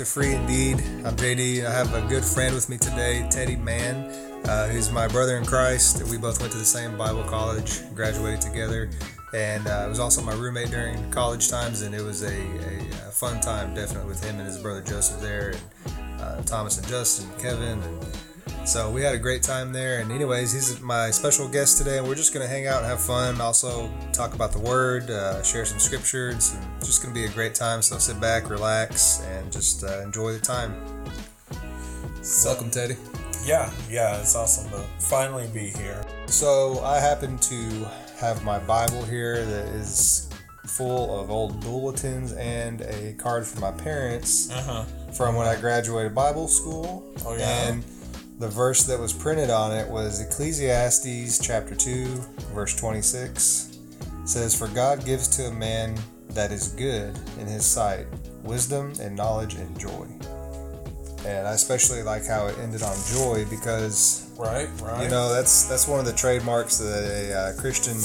to Free Indeed. I'm JD. I have a good friend with me today, Teddy Mann, uh, who's my brother in Christ. We both went to the same Bible college, graduated together, and uh, was also my roommate during college times. And it was a, a, a fun time, definitely, with him and his brother Joseph there, and uh, Thomas and Justin, and Kevin, and so we had a great time there. And anyways, he's my special guest today, and we're just gonna hang out and have fun. Also talk about the Word, uh, share some scriptures, and just gonna be a great time. So sit back, relax, and just uh, enjoy the time. Welcome, Teddy. Yeah, yeah, it's awesome to finally be here. So I happen to have my Bible here that is full of old bulletins and a card from my parents Uh-huh. from when I graduated Bible school. Oh, yeah? And the verse that was printed on it was Ecclesiastes chapter 2, verse 26. It says, For God gives to a man that is good in his sight wisdom and knowledge and joy. And I especially like how it ended on joy because Right, right. you know that's that's one of the trademarks that a uh, Christian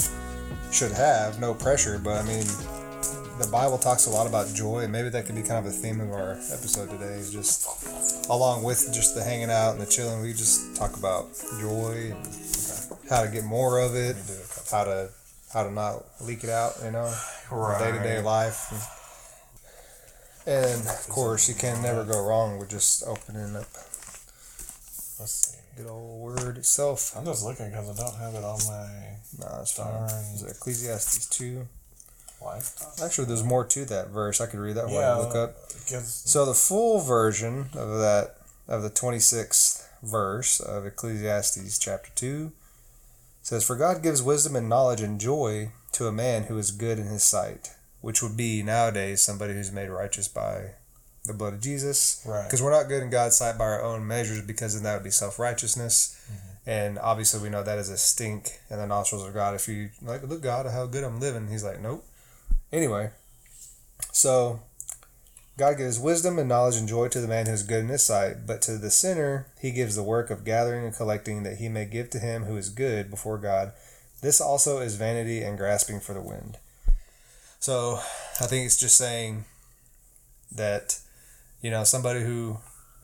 should have. No pressure, but I mean, the Bible talks a lot about joy, and maybe that could be kind of a theme of our episode today. Is just along with just the hanging out and the chilling, we just talk about joy and how to get more of it, how to how to not leak it out, you know, day to day life. And of course, you can never go wrong with just opening up Let's see. good old word itself. I'm just looking because I don't have it on my No, it's fine. Darn. Is it Ecclesiastes 2. Laptop. Actually, there's more to that verse. I could read that one Yeah, and look up. So the full version of that, of the 26th verse of Ecclesiastes chapter 2 says, For God gives wisdom and knowledge and joy to a man who is good in his sight, which would be nowadays somebody who's made righteous by the blood of Jesus. Right. Because we're not good in God's sight by our own measures, because then that would be self righteousness. Mm-hmm. And obviously, we know that is a stink in the nostrils of God. If you like, look, God, how good I'm living, He's like, nope. Anyway, so God gives wisdom and knowledge and joy to the man who is good in his sight, but to the sinner he gives the work of gathering and collecting that he may give to him who is good before God. This also is vanity and grasping for the wind. So I think it's just saying that, you know, somebody who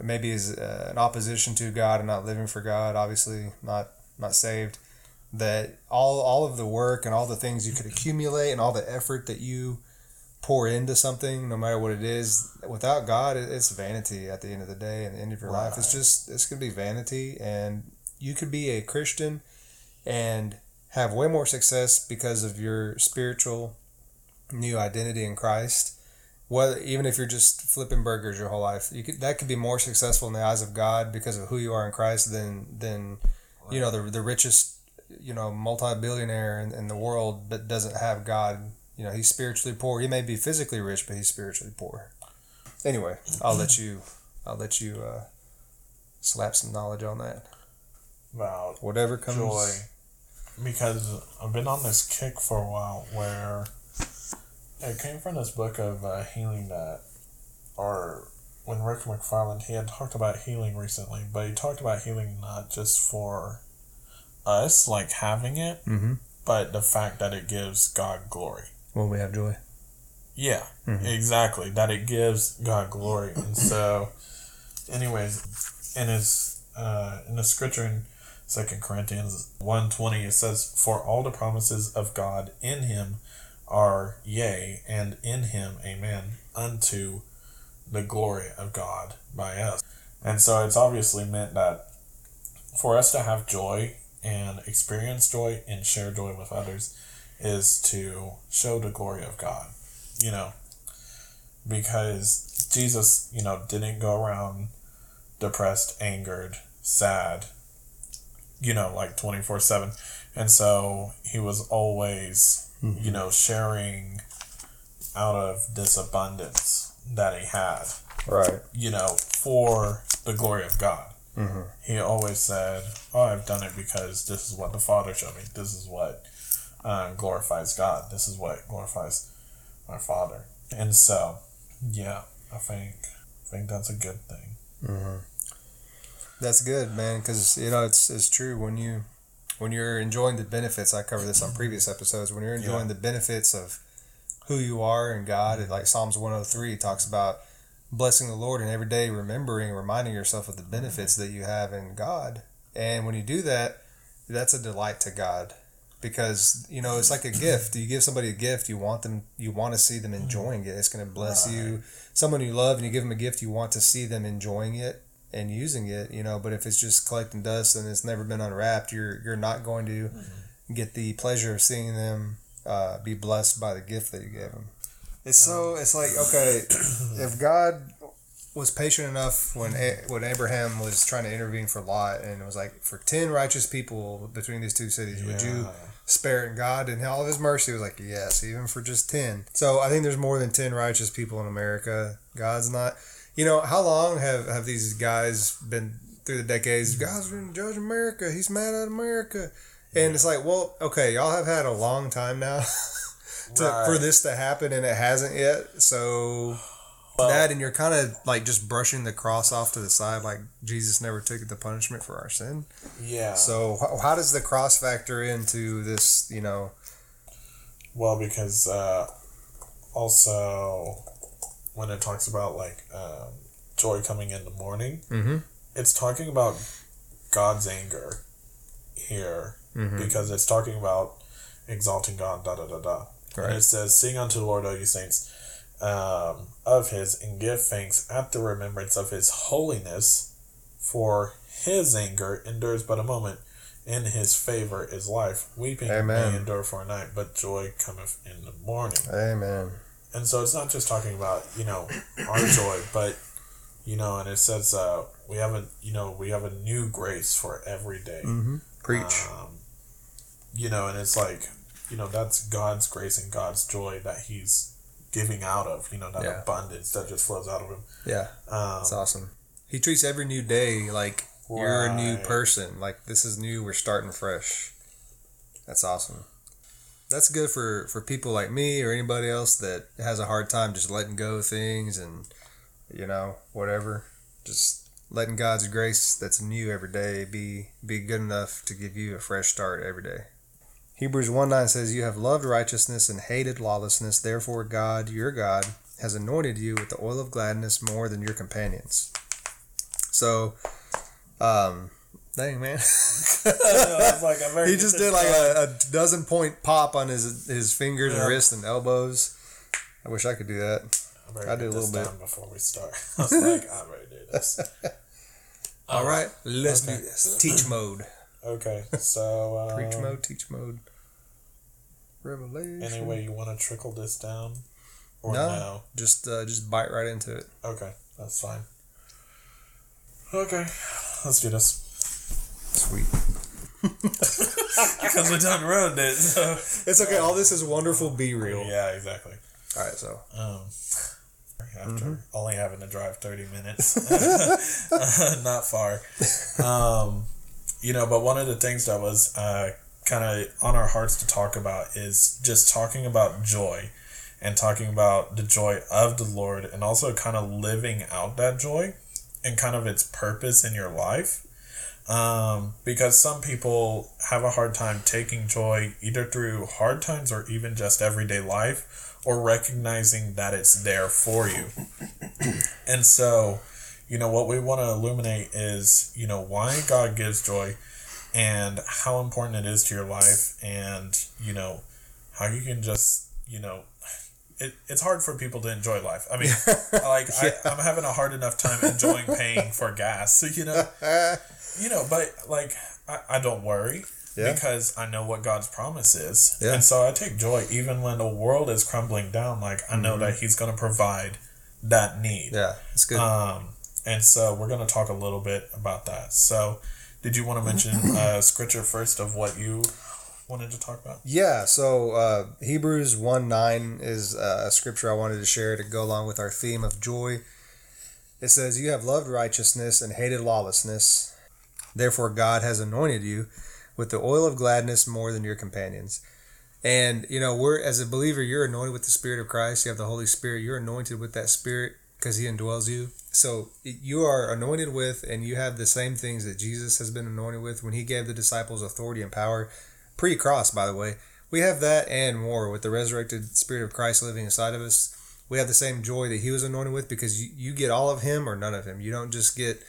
maybe is uh, in opposition to God and not living for God, obviously not not saved, that all all of the work and all the things you could accumulate and all the effort that you pour into something, no matter what it is, without God, it's vanity at the end of the day and the end of your life. It's just it's gonna be vanity, and you could be a Christian and have way more success because of your spiritual new identity in Christ. Whether even if you're just flipping burgers your whole life, you could that could be more successful in the eyes of God because of who you are in Christ than than you know the the richest you know multi-billionaire in, in the world that doesn't have God. You know he's spiritually poor. He may be physically rich, but he's spiritually poor. Anyway, I'll let you I'll let you uh, slap some knowledge on that. about Whatever comes. joy. Because I've been on this kick for a while where it came from this book of uh, healing that, or when Rick McFarland, he had talked about healing recently, but he talked about healing not just for us, like having it, Mm-hmm. but the fact that it gives God glory. When we have joy. Yeah, Mhm. exactly. That it gives God glory. And so, anyways, in his uh, in the scripture in Second Corinthians one twenty, it says, "For all the promises of God in Him are yea, and in Him amen, unto the glory of God by us." And so, it's obviously meant that for us to have joy and experience joy and share joy with others is to show the glory of God you know, because Jesus, you know, didn't go around depressed, angered, sad, you know, like 24 7. And so he was always, you mm-hmm. know, sharing out of this abundance that he had, Right. you know, for the glory of God. Mm-hmm. He always said, Oh, I've done it because this is what the Father showed me. This is what uh, glorifies God. This is what glorifies my Father. And so, yeah, I think I think that's a good thing. Mm-hmm. That's good, man. Because you know it's it's true when you when you're enjoying the benefits. I covered this on previous episodes. When you're enjoying Yeah. the benefits of who you are in God, and like Psalms 103 talks about blessing the Lord and every day remembering, reminding yourself of the benefits that you have in God. And when you do that, that's a delight to God because you know it's like a gift. You give somebody a gift, you want them, you want to see them enjoying it. It's going to bless Right. you. Someone you love, and you give them a gift, you want to see them enjoying it and using it. You know, but if it's just collecting dust and it's never been unwrapped, you're you're not going to get the pleasure of seeing them uh, be blessed by the gift that you gave them. It's so it's like okay, if God was patient enough when A- when Abraham was trying to intervene for Lot, and it was like for ten righteous people between these two cities, would you spare it? And God, in all of His mercy, was like, yes, even for just ten. So I think there's more than ten righteous people in America. God's not. You know how long have have these guys been through the decades? Mm-hmm. God's going to judge America. He's mad at America, and it's like, well, okay, y'all have had a long time now. To, For this to happen and it hasn't yet, so Well- that and you're kind of like just brushing the cross off to the side like jesus never took the punishment for our sin Yeah. so how, how does the cross factor into this you know Well, because uh, also when it talks about like um, joy coming in the morning, mm-hmm. it's talking about God's anger here Mm-hmm. because it's talking about exalting God. Da da da da. And it says, "Sing unto the Lord, O you saints, um, of His, and give thanks at the remembrance of His holiness, for His anger endures but a moment." In his favor is life. Weeping Amen. may endure for a night, but joy cometh in the morning. amen And so it's not just talking about, you know, our joy, but you know, and it says uh we have a you know, we have a new grace for every day. mm-hmm. preach Um, you know, and it's like, you know, that's God's grace and God's joy that he's giving out of, you know, that Yeah. abundance that just flows out of him. yeah. Um, that's awesome. He treats every new day like you're a new person. Like this is new. We're starting fresh. That's awesome. That's good for for people like me or anybody else that has a hard time just letting go of things and you know whatever. Just letting god's grace that's new every day be be good enough to give you a fresh start every day hebrews 1 9 says you have loved righteousness and hated lawlessness therefore god your god has anointed you with the oil of gladness more than your companions so um dang man it's like a very he just did like a, a dozen point pop on his his fingers Yeah. and wrists and elbows. I wish I could do that. I did a little bit. before we start. I was like, I'm ready to do this. All right, let's Okay. do this. Teach mode, Okay, so um, preach mode, teach mode. Revelation. Any way you want to trickle this down, or No. no? just uh, just bite right into it. Okay, that's fine. Okay, let's do this. Sweet. Because we done ruined it. So. It's okay. All this is wonderful. Be real. Yeah, exactly. All right, so Um, after Mm-hmm. only having to drive thirty minutes, not far. Um, you know, but one of the things that was uh, kind of on our hearts to talk about is just talking about joy and talking about the joy of the Lord and also kind of living out that joy and kind of its purpose in your life. Um, because some people have a hard time taking joy either through hard times or even just everyday life or recognizing that it's there for you. and so, you know, what we want to illuminate is, you know, why God gives joy and how important it is to your life and, you know, how you can just, you know, it, it's hard for people to enjoy life. I mean, like I, I'm having a hard enough time enjoying paying for gas. So, you know, you know, but like I, I don't worry Yeah. because I know what God's promise is. Yeah. And so I take joy even when the world is crumbling down, like I know that He's gonna provide that need. yeah, it's good. Um and so we're gonna talk a little bit about that. So did you want to mention uh, scripture first of what you wanted to talk about? Yeah, so uh, Hebrews 1 9 is uh, a scripture I wanted to share to go along with our theme of joy. It says, You have loved righteousness and hated lawlessness. Therefore, God has anointed you with the oil of gladness more than your companions. And, you know, we're, as a believer, you're anointed with the Spirit of Christ. You have the Holy Spirit. You're anointed with that Spirit because He indwells you. So you are anointed with, and you have the same things that Jesus has been anointed with when He gave the disciples authority and power pre-cross by the way we have that and more with the resurrected spirit of christ living inside of us we have the same joy that he was anointed with because you, you get all of him or none of him. You don't just get,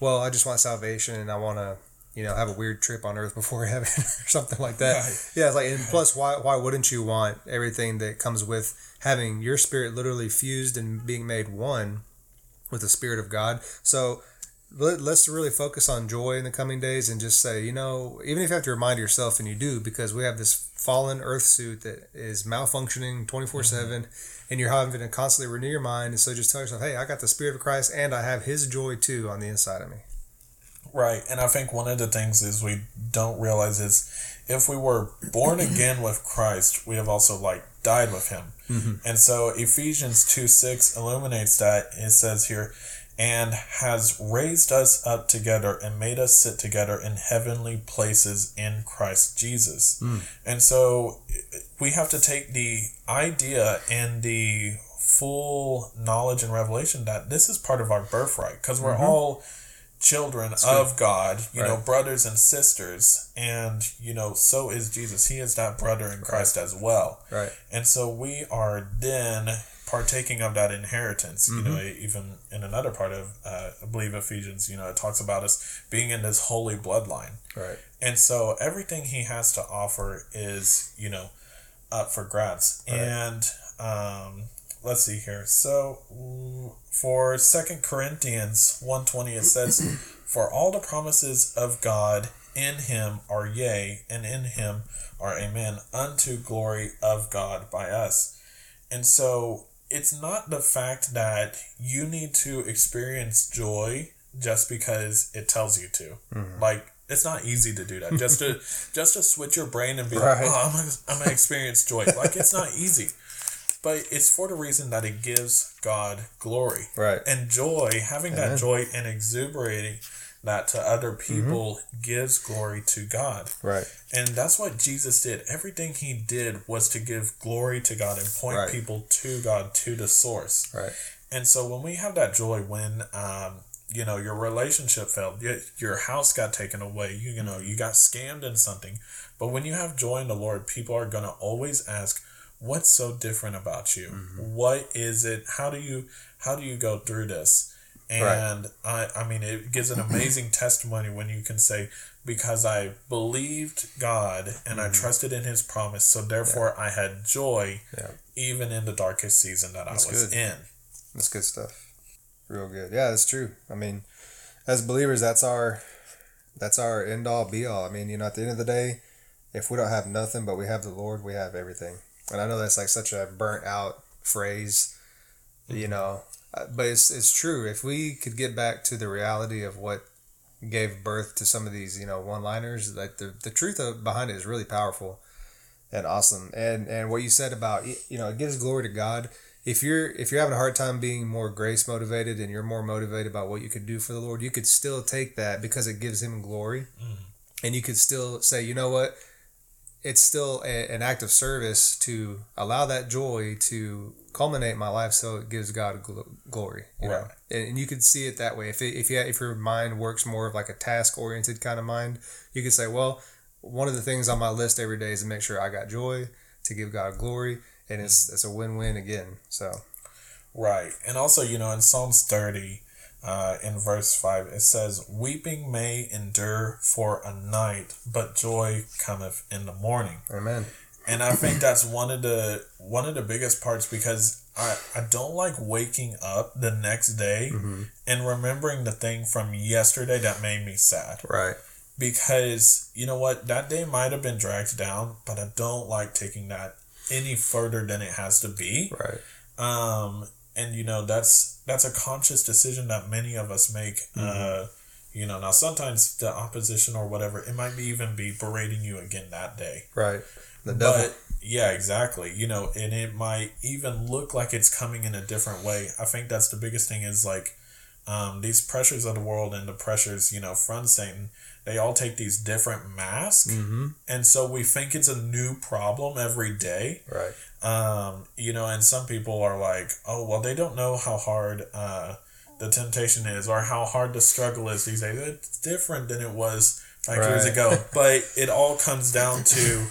well, I just want salvation and I want to, you know, have a weird trip on earth before heaven or something like that. Right. Yeah, it's like, and plus, why, why wouldn't you want everything that comes with having your spirit literally fused and being made one with the spirit of God? So, let, us really focus on joy in the coming days and just say, you know, even if you have to remind yourself, and you do, because we have this fallen earth suit that is malfunctioning 24 7, mm-hmm. and you're having to constantly renew your mind. And so just tell yourself, hey, I got the Spirit of Christ and I have His joy too on the inside of me. Right. And I think one of the things is we don't realize is if we were born again with Christ, we have also like died with Him. Mm-hmm. And so Ephesians 2 6 illuminates that. It says here, and has raised us up together and made us sit together in heavenly places in Christ Jesus. Mm. And so we have to take the idea and the full knowledge and revelation that this is part of our birthright because we're mm-hmm. all children of. God, you right. know, brothers and sisters, and you know, so is Jesus. He is that brother in Christ right. as well. Right. And so we are then partaking of that inheritance. You mm-hmm. know, even in another part of, uh, I believe Ephesians, you know, it talks about us being in this holy bloodline. Right. And so everything he has to offer is, you know, up for grabs. Right. And um, let's see here. So for Second Corinthians one twenty, it says, "For all the promises of God in Him are yea, and in Him are amen, unto glory of God by us." And so it's not the fact that you need to experience joy just because it tells you to. Mm-hmm. Like it's not easy to do that. Just to just to switch your brain and be right. like, oh, I'm gonna, I'm gonna experience joy. Like it's not easy, but it's for the reason that it gives God glory. Right. And joy, having Amen. that joy and exuberating that to other mm-hmm. people mm-hmm. gives glory to God. Right. And that's what Jesus did. Everything he did was to give glory to God and point right. people to God, to the source. Right. And so when we have that joy, when um, you know your relationship failed, your house got taken away, you, you know you got scammed in something, but when you have joy in the Lord, people are gonna always ask, "What's so different about you? Mm-hmm. What is it? How do you how do you go through this?" And right. I, I mean, it gives an amazing testimony when you can say, because I believed God and mm-hmm. I trusted in His promise, so therefore yeah. I had joy, yeah. even in the darkest season that that's I was good. in. That's good stuff. Real good. Yeah, that's true. I mean, as believers, that's our that's our end all be all. I mean, you know, at the end of the day, if we don't have nothing but we have the Lord, we have everything. And I know that's like such a burnt out phrase, mm-hmm. you know, uh, but it's it's true. If we could get back to the reality of what gave birth to some of these, you know, one-liners, like the the truth of, behind it is really powerful and awesome. And and what you said about you know, it gives glory to God. If you're if you're having a hard time being more grace motivated and you're more motivated about what you could do for the Lord, you could still take that because it gives Him glory, mm. and you could still say, you know what, it's still a, an act of service to allow that joy to culminate my life so it gives God gl- glory. You right. know, and, and, you could see it that way. If it, if you if your mind works more of like a task oriented kind of mind, you could say, well, one of the things on my list every day is to make sure I got joy to give God glory, and it's mm-hmm. it's a win win again. So, right, and also you know in Psalms thirty. Uh, in verse 5, it says, Weeping may endure for a night, but joy cometh in the morning. Amen and I think that's one of the one of the biggest parts because I, I don't like waking up the next day mm-hmm. and remembering the thing from yesterday that made me sad. Right. Because you know what, that day might have been dragged down, but I don't like taking that any further than it has to be. Right. Um, and you know that's that's a conscious decision that many of us make. Mm-hmm. Uh, you know, now sometimes the opposition or whatever, it might be even be berating you again that day. Right. The devil. But, yeah, exactly. You know, and it might even look like it's coming in a different way. I think that's the biggest thing is like um, these pressures of the world and the pressures, you know, from Satan, they all take these different masks. Mm-hmm. And so we think it's a new problem every day. Right. Um, you know, and some people are like, oh, well, they don't know how hard uh, the temptation is or how hard the struggle is these days. It's different than it was like right. years ago. but it all comes down to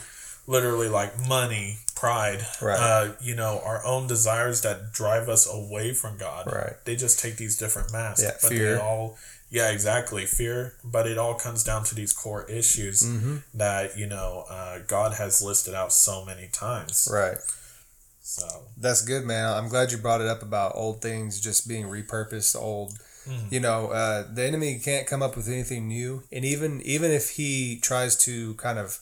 literally like money, pride, Right. uh, you know, our own desires that drive us away from God. Right. They just take these different masks. Yeah, but fear. they all yeah, exactly. Fear, but it all comes down to these core issues Mm-hmm. that, you know, uh, God has listed out so many times. Right. So That's good, man. I'm glad you brought it up about old things just being repurposed, old. You know, uh, the enemy can't come up with anything new, and even even if he tries to kind of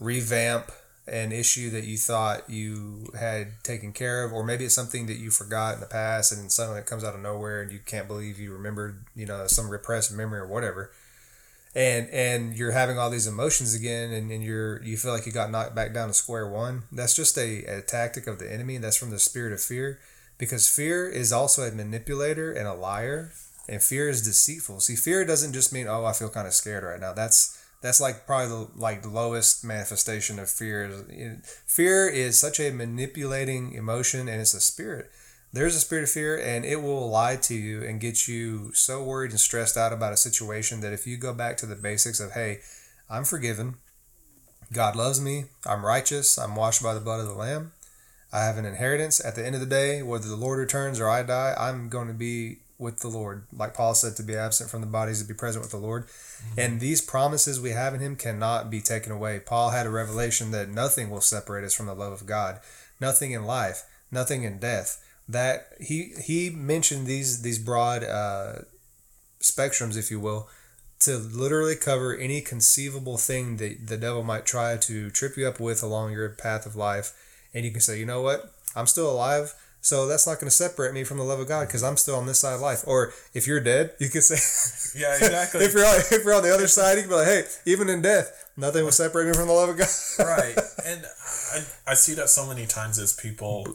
revamp an issue that you thought you had taken care of, or maybe it's something that you forgot in the past, and suddenly it comes out of nowhere, and you can't believe you remembered, you know, some repressed memory or whatever. And and you're having all these emotions again, and, and you're you feel like you got knocked back down to square one. That's just a, a tactic of the enemy. That's from the spirit of fear, because fear is also a manipulator and a liar, and fear is deceitful. See, fear doesn't just mean oh I feel kind of scared right now. That's that's like probably the like the lowest manifestation of fear. Fear is such a manipulating emotion, and it's a spirit. There's a spirit of fear, and it will lie to you and get you so worried and stressed out about a situation that if you go back to the basics of hey, I'm forgiven, God loves me, I'm righteous, I'm washed by the blood of the Lamb. I have an inheritance. At the end of the day, whether the Lord returns or I die, I'm going to be with the Lord. Like Paul said, to be absent from the bodies, to be present with the Lord. Mm-hmm. And these promises we have in Him cannot be taken away. Paul had a revelation that nothing will separate us from the love of God. Nothing in life, nothing in death. That he he mentioned these these broad uh, spectrums, if you will, to literally cover any conceivable thing that the devil might try to trip you up with along your path of life. And you can say, you know what? I'm still alive. So that's not going to separate me from the love of God because I'm still on this side of life. Or if you're dead, you can say, Yeah, exactly. if you're on, if you're on the other side, you can be like, hey, even in death, nothing will separate me from the love of God. right and I, I see that so many times as people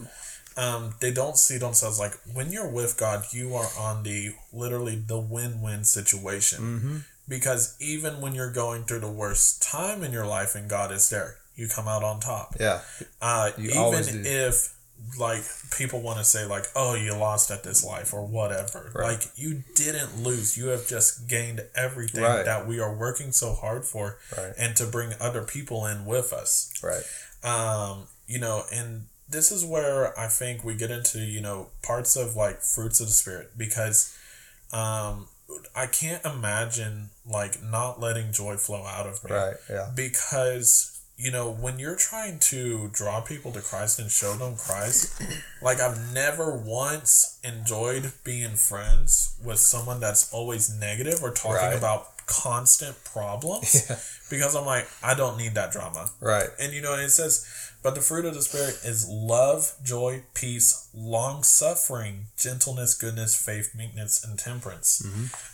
um, they don't see themselves like when you're with god you are on the literally the win-win situation Mm-hmm. because even when you're going through the worst time in your life and god is there you come out on top Yeah, uh, even if like people want to say like oh you lost at this life or whatever Right. like you didn't lose you have just gained everything Right. that we are working so hard for Right. and to bring other people in with us right. um you know and this is where i think we get into you know parts of like fruits of the spirit because um i can't imagine like not letting joy flow out of me Right. Yeah. because you know when you're trying to draw people to christ and show them christ like i've never once enjoyed being friends with someone that's always negative or talking Right. about constant problems Yeah. because i'm like i don't need that drama Right. and you know, it says, but the fruit of the Spirit is love, joy, peace, long suffering, gentleness, goodness, faith, meekness, and temperance.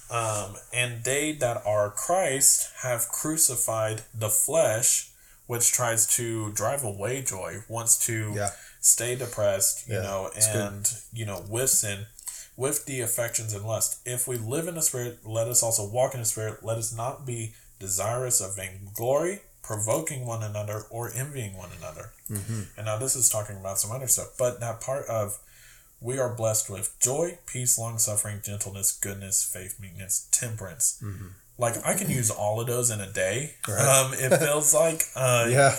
Um, and they that are Christ have crucified the flesh, which tries to drive away joy, wants to Yeah. stay depressed, you Yeah, know, and, you know, with sin. With the affections and lust. If we live in the Spirit, let us also walk in the Spirit. Let us not be desirous of vainglory, provoking one another, or envying one another. Mm-hmm. And now this is talking about some other stuff. But that part of we are blessed with joy, peace, long suffering, gentleness, goodness, faith, meekness, temperance. Like I can use all of those in a day. Mm-hmm. Right. Um, it feels like uh, Yeah.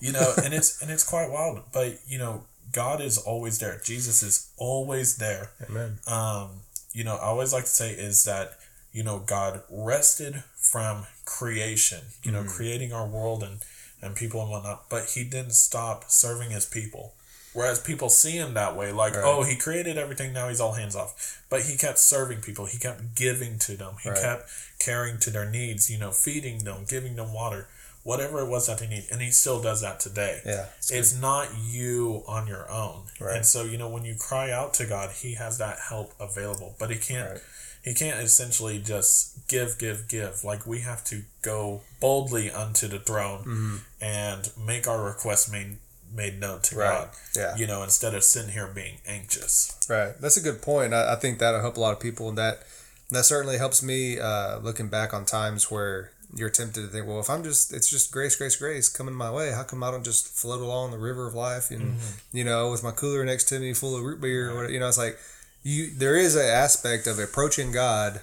you know, and it's and it's quite wild. But you know, God is always there. Jesus is always there. Amen. Um, you know, I always like to say is that you know God rested from creation. You know, mm. creating our world and and people and whatnot, but He didn't stop serving His people. Whereas people see him that way, like, Right. oh, he created everything, now he's all hands off. But he kept serving people. He kept giving to them. He Right. kept caring to their needs, you know, feeding them, giving them water, whatever it was that they need. And he still does that today. Yeah. It's It's not you on your own. Right. And so, you know, when you cry out to God, he has that help available. But he can't Right. He can't essentially just give, give, give. Like we have to go boldly unto the throne Mm-hmm. and make our requests made made known to Right. God. Yeah. You know, instead of sitting here being anxious. Right. That's a good point. I, I think that'll help a lot of people, and that that certainly helps me uh, looking back on times where you're tempted to think, well, if I'm just, it's just grace, grace, grace coming my way. How come I don't just float along the river of life and you know, with my cooler next to me full of root beer or? You know, it's like you. There is an aspect of approaching God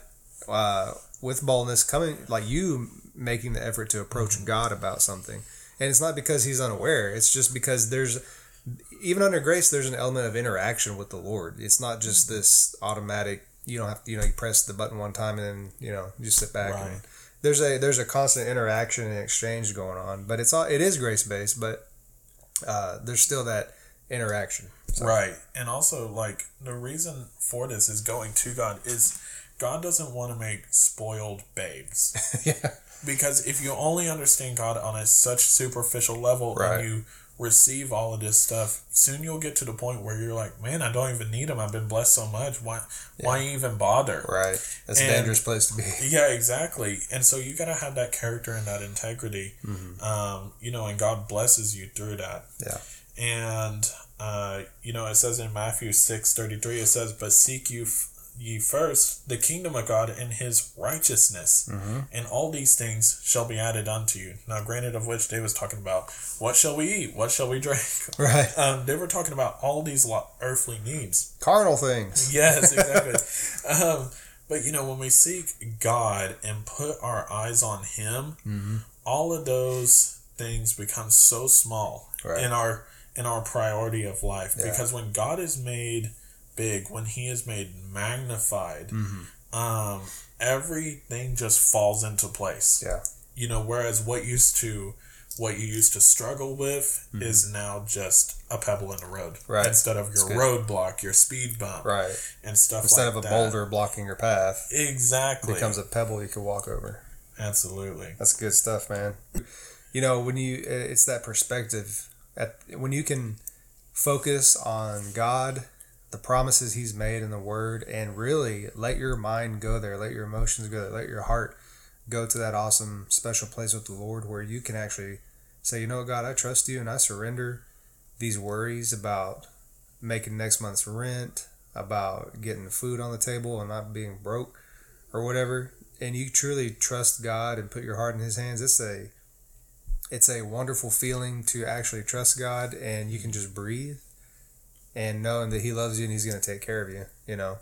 uh, with boldness, coming like you making the effort to approach God about something, and it's not because He's unaware. It's just because there's even under grace, there's an element of interaction with the Lord. It's not just Mm-hmm. this automatic. You don't have to, you know, you press the button one time and then you know you just sit back. Right. And there's a there's a constant interaction and exchange going on, but it's all it is grace based, but uh, there's still that interaction. So- Right. And also, like, the reason for this is going to God is God doesn't want to make spoiled babes. yeah. because if you only understand God on a such superficial level Right. and you receive all of this stuff, soon you'll get to the point where you're like, man, I don't even need him. I've been blessed so much. Why, why even bother? Right. That's a dangerous place to be. Yeah, exactly. And so you got to have that character and that integrity, Mm-hmm. um, you know, and God blesses you through that. Yeah. And, uh, you know, it says in Matthew six thirty three, it says, But seek you f- ye first the kingdom of God and his righteousness, Mm-hmm. and all these things shall be added unto you. Now, granted, of which Dave was talking about, what shall we eat? What shall we drink? Right. Um, they were talking about all these lo- earthly needs. Carnal things. Yes, exactly. um, but you know, when we seek God and put our eyes on Him, Mm-hmm. all of those things become so small Right. in our in our priority of life. Yeah. Because when God is made big, when He is made magnified, Mm-hmm. um, everything just falls into place. Yeah. You know, whereas what used to what you used to struggle with is now just a pebble in the road Mm-hmm. Right. instead of your roadblock, your speed bump, Right. and stuff like that. Instead like of a that. boulder blocking your path, Exactly. it becomes a pebble you can walk over. Absolutely. That's good stuff, man. You know, when you it's that perspective at when you can focus on God, the promises he's made in the word and really let your mind go there, let your emotions go there, let your heart go to that awesome special place with the Lord where you can actually say, "You know, God, I trust you and I surrender these worries about making next month's rent, about getting food on the table and not being broke or whatever." and you truly trust God and put your heart in His hands, it's a it's a wonderful feeling to actually trust God and you can just breathe and knowing that He loves you and He's going to take care of you. You know,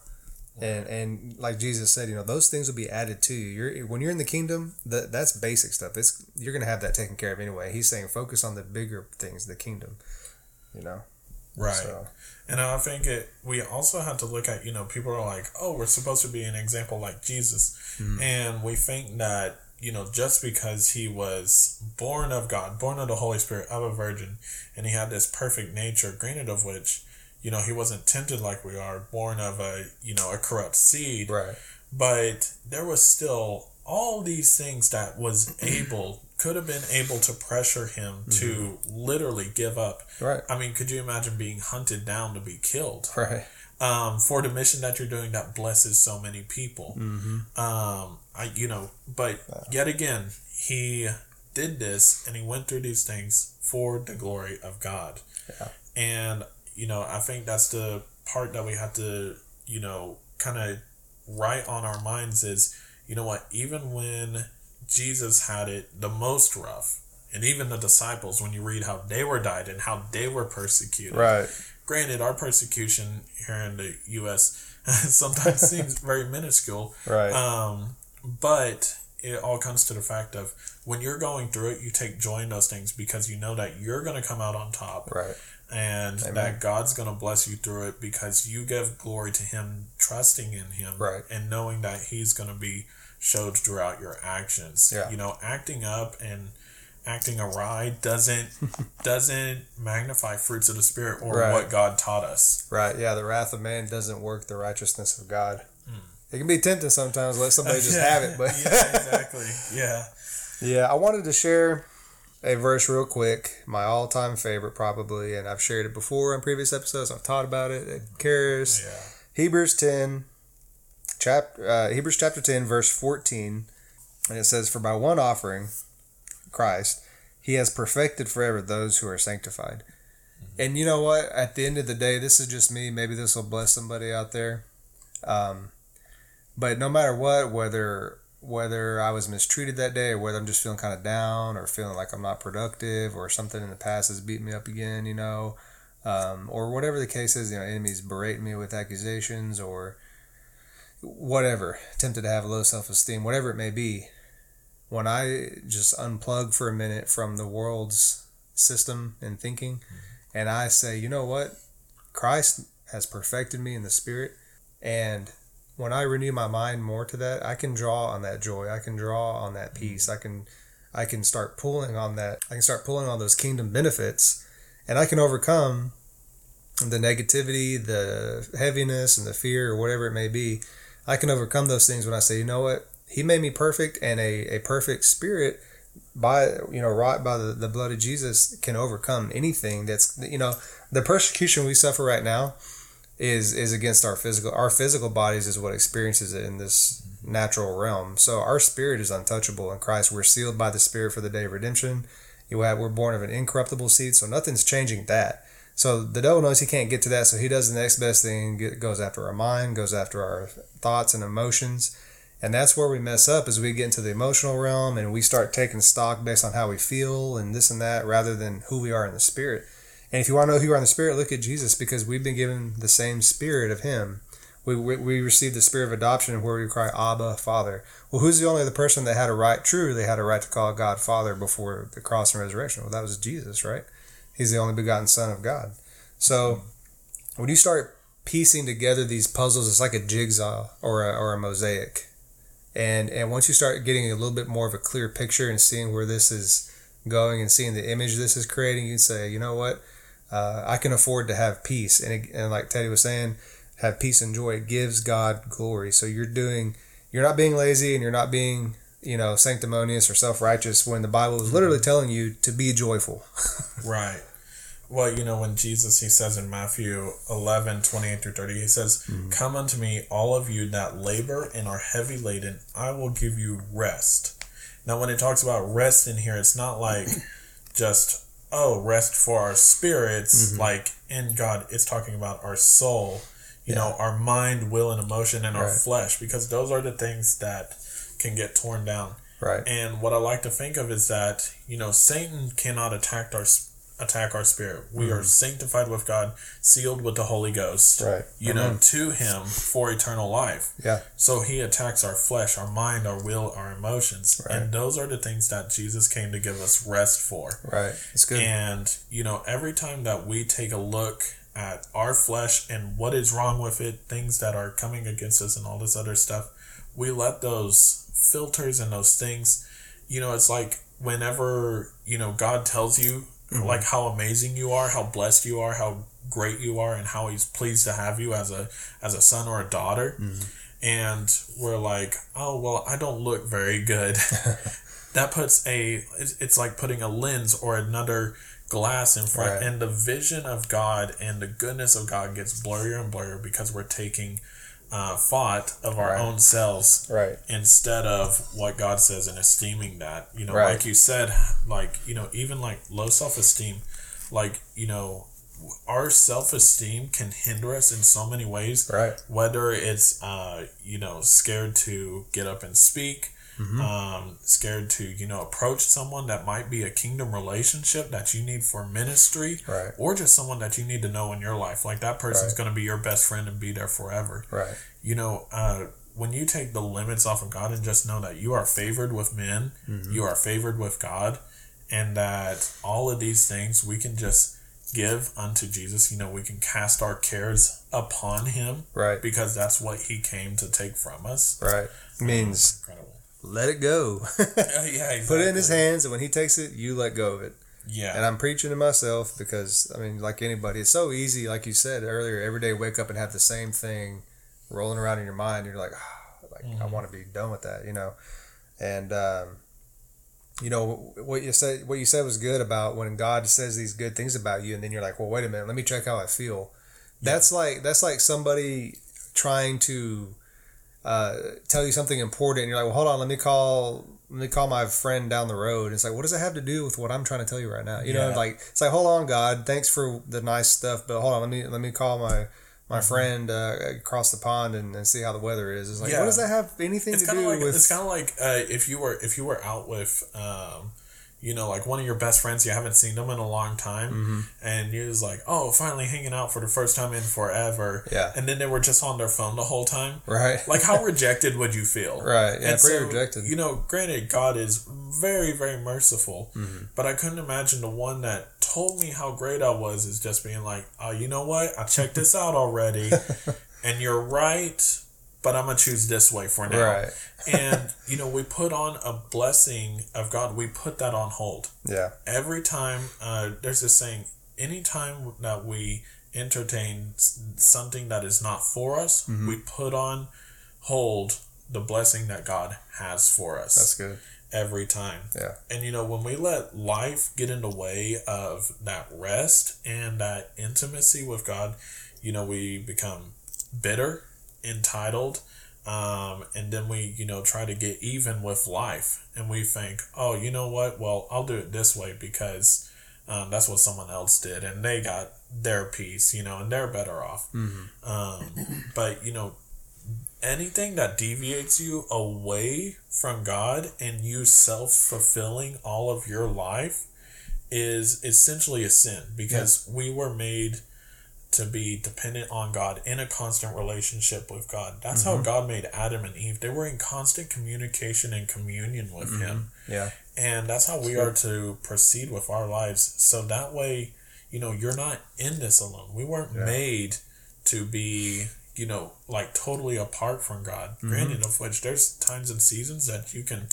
and and like Jesus said, you know, those things will be added to you. You're when you're in the kingdom, that that's basic stuff. It's you're going to have that taken care of anyway. He's saying focus on the bigger things, the kingdom. You know, Right. So And I think it we also have to look at, you know, people are like, oh, we're supposed to be an example like Jesus. Mm-hmm. And we think that, you know, just because he was born of God, born of the Holy Spirit, of a virgin, and he had this perfect nature, granted of which, you know, he wasn't tempted like we are, born of a, you know, a corrupt seed. right, But there was still all these things that was able could have been able to pressure him to literally give up right, I mean, could you imagine being hunted down to be killed right, um, for the mission that you're doing that blesses so many people? mm-hmm. Um, I, you know, but yet again, he did this and he went through these things for the glory of God. Yeah. And you know, I think that's the part that we have to, you know, kind of write on our minds is, you know what, even when Jesus had it the most rough, and even the disciples, when you read how they were died and how they were persecuted. right, Granted, our persecution here in the U.S. sometimes seems very minuscule, right, um, but it all comes to the fact of when you're going through it, you take joy in those things because you know that you're going to come out on top right, and Amen. that God's going to bless you through it because you give glory to Him, trusting in Him, Right. and knowing that He's going to be showed throughout your actions. Yeah. You know, acting up and acting awry doesn't doesn't magnify fruits of the spirit or Right. what God taught us. right. Yeah, the wrath of man doesn't work the righteousness of God. It can be tempting sometimes. Let somebody just have it, but yeah, exactly. Yeah. Yeah, I wanted to share a verse real quick, my all time favorite probably, and I've shared it before on previous episodes. I've taught about it. It cares. Yeah. Hebrews 10, chapter uh, Hebrews chapter 10, verse 14, and it says, For by one offering, Christ, he has perfected forever those who are sanctified. And you know what? At the end of the day, this is just me. Maybe this will bless somebody out there. Um, but no matter what, whether whether I was mistreated that day or whether I'm just feeling kind of down or feeling like I'm not productive or something in the past has beaten me up again, you know, um, or whatever the case is, you know, enemies berating me with accusations or whatever, tempted to have low self esteem, whatever it may be. When I just unplug for a minute from the world's system and thinking and I say, you know what, Christ has perfected me in the spirit, and when I renew my mind more to that, I can draw on that joy. I can draw on that mm. peace. I can I can start pulling on that. I can start pulling on those kingdom benefits and I can overcome the negativity, the heaviness and the fear or whatever it may be. I can overcome those things when I say, you know what? He made me perfect and a, a perfect spirit by you know right by the, the blood of Jesus can overcome anything that's you know the persecution we suffer right now is is against our physical our physical bodies is what experiences it in this natural realm. So our spirit is untouchable in Christ. We're sealed by the Spirit for the day of redemption. You have, we're born of an incorruptible seed, so nothing's changing that. So the devil knows he can't get to that, so he does the next best thing, get, goes after our mind, goes after our thoughts and emotions. And that's where we mess up as we get into the emotional realm and we start taking stock based on how we feel and this and that rather than who we are in the spirit. And if you want to know who you are in the spirit, look at Jesus because we've been given the same spirit of him. We, we, we received the spirit of adoption where we cry, Abba, Father. Well, who's the only other person that had a right, true, they had a right to call God Father before the cross and resurrection? Well, that was Jesus, right? He's the only begotten Son of God. So when you start piecing together these puzzles, it's like a jigsaw or a, or a mosaic. And, and once you start getting a little bit more of a clear picture and seeing where this is going and seeing the image this is creating, you can say, you know what? Uh, I can afford to have peace. And, it, and like Teddy was saying, have peace and joy. It gives God glory. So you're doing, you're not being lazy and you're not being, you know, sanctimonious or self righteous when the Bible is literally telling you to be joyful. right. Well, you know, when Jesus, he says in Matthew 11, 28 through 30, he says, mm-hmm. Come unto me, all of you that labor and are heavy laden, I will give you rest. Now, when it talks about rest in here, it's not like just oh, rest for our spirits, mm-hmm. like in God, it's talking about our soul, you yeah. know, our mind, will, and emotion, and right. our flesh, because those are the things that can get torn down. Right. And what I like to think of is that, you know, Satan cannot attack our attack our spirit. We mm-hmm. are sanctified with God, sealed with the Holy Ghost. Right. You know, to Him for eternal life. Yeah. So He attacks our flesh, our mind, our will, our emotions, right. and those are the things that Jesus came to give us rest for. Right. It's good. And you know, every time that we take a look at our flesh and what is wrong with it, things that are coming against us, and all this other stuff, we let those filters and those things. You know, it's like whenever you know God tells you mm-hmm. like how amazing you are, how blessed you are, how great you are, and how He's pleased to have you as a as a son or a daughter. Mm-hmm. And we're like, oh well, I don't look very good. that puts a it's, it's like putting a lens or another glass in front, right. and the vision of God and the goodness of God gets blurrier and blurrier because we're taking uh, thought of our right. own selves right instead of what god says and esteeming that you know right. like you said like you know even like low self-esteem like you know our self-esteem can hinder us in so many ways right whether it's uh you know scared to get up and speak Mm-hmm. Um, scared to you know approach someone that might be a kingdom relationship that you need for ministry, right. or just someone that you need to know in your life. Like that person's right. going to be your best friend and be there forever. Right. You know, uh, when you take the limits off of God and just know that you are favored with men, mm-hmm. you are favored with God, and that all of these things we can just give unto Jesus. You know, we can cast our cares upon Him, right? Because that's what He came to take from us, right? Means incredible let it go. yeah, exactly. Put it in his hands, and when he takes it, you let go of it. Yeah. And I'm preaching to myself because I mean, like anybody, it's so easy. Like you said earlier, every day wake up and have the same thing rolling around in your mind. You're like, oh, like mm-hmm. I want to be done with that, you know. And um, you know what you said. What you said was good about when God says these good things about you, and then you're like, well, wait a minute, let me check how I feel. Yeah. That's like that's like somebody trying to uh, tell you something important, and you're like, well, hold on, let me call let me call my friend down the road. It's like, what does that have to do with what I'm trying to tell you right now? You yeah. know, like it's like, hold on, God, thanks for the nice stuff, but hold on, let me let me call my my mm-hmm. friend uh, across the pond and, and see how the weather is. It's like, yeah. what does that have anything it's to do like, with? It's kind of like uh, if you were if you were out with. Um, you know, like one of your best friends, you haven't seen them in a long time, Mm-hmm. and you're just like, oh, finally hanging out for the first time in forever. Yeah. And then they were just on their phone the whole time. Right. Like, how rejected would you feel? Right. Yeah. And pretty so, rejected. You know, granted, God is very, very merciful, Mm-hmm. but I couldn't imagine the one that told me how great I was is just being like, oh, you know what? I checked this out already, and you're right, but I'm gonna choose this way for now. Right. and you know, we put on a blessing of God. We put that on hold Yeah. every time. Uh, there's this saying: anytime that we entertain something that is not for us, Mm-hmm. we put on hold the blessing that God has for us That's good. every time. Yeah. And you know, when we let life get in the way of that rest and that intimacy with God, you know, we become bitter, entitled, um, and then we, you know, try to get even with life. And we think, oh, you know what? Well, I'll do it this way because um, that's what someone else did and they got their piece, you know, and they're better off. Mm-hmm. Um, but, you know, anything that deviates you away from God and you self fulfilling all of your life is essentially a sin because we were made to be dependent on God in a constant relationship with God. That's how mm-hmm. God made Adam and Eve. They were in constant communication and communion with mm-hmm. Him. Yeah. And that's how we are to proceed with our lives. So that way, you know, you're not in this alone. We weren't Yeah. made to be, you know, like totally apart from God. Mm-hmm. Granted, of which there's times and seasons that you can,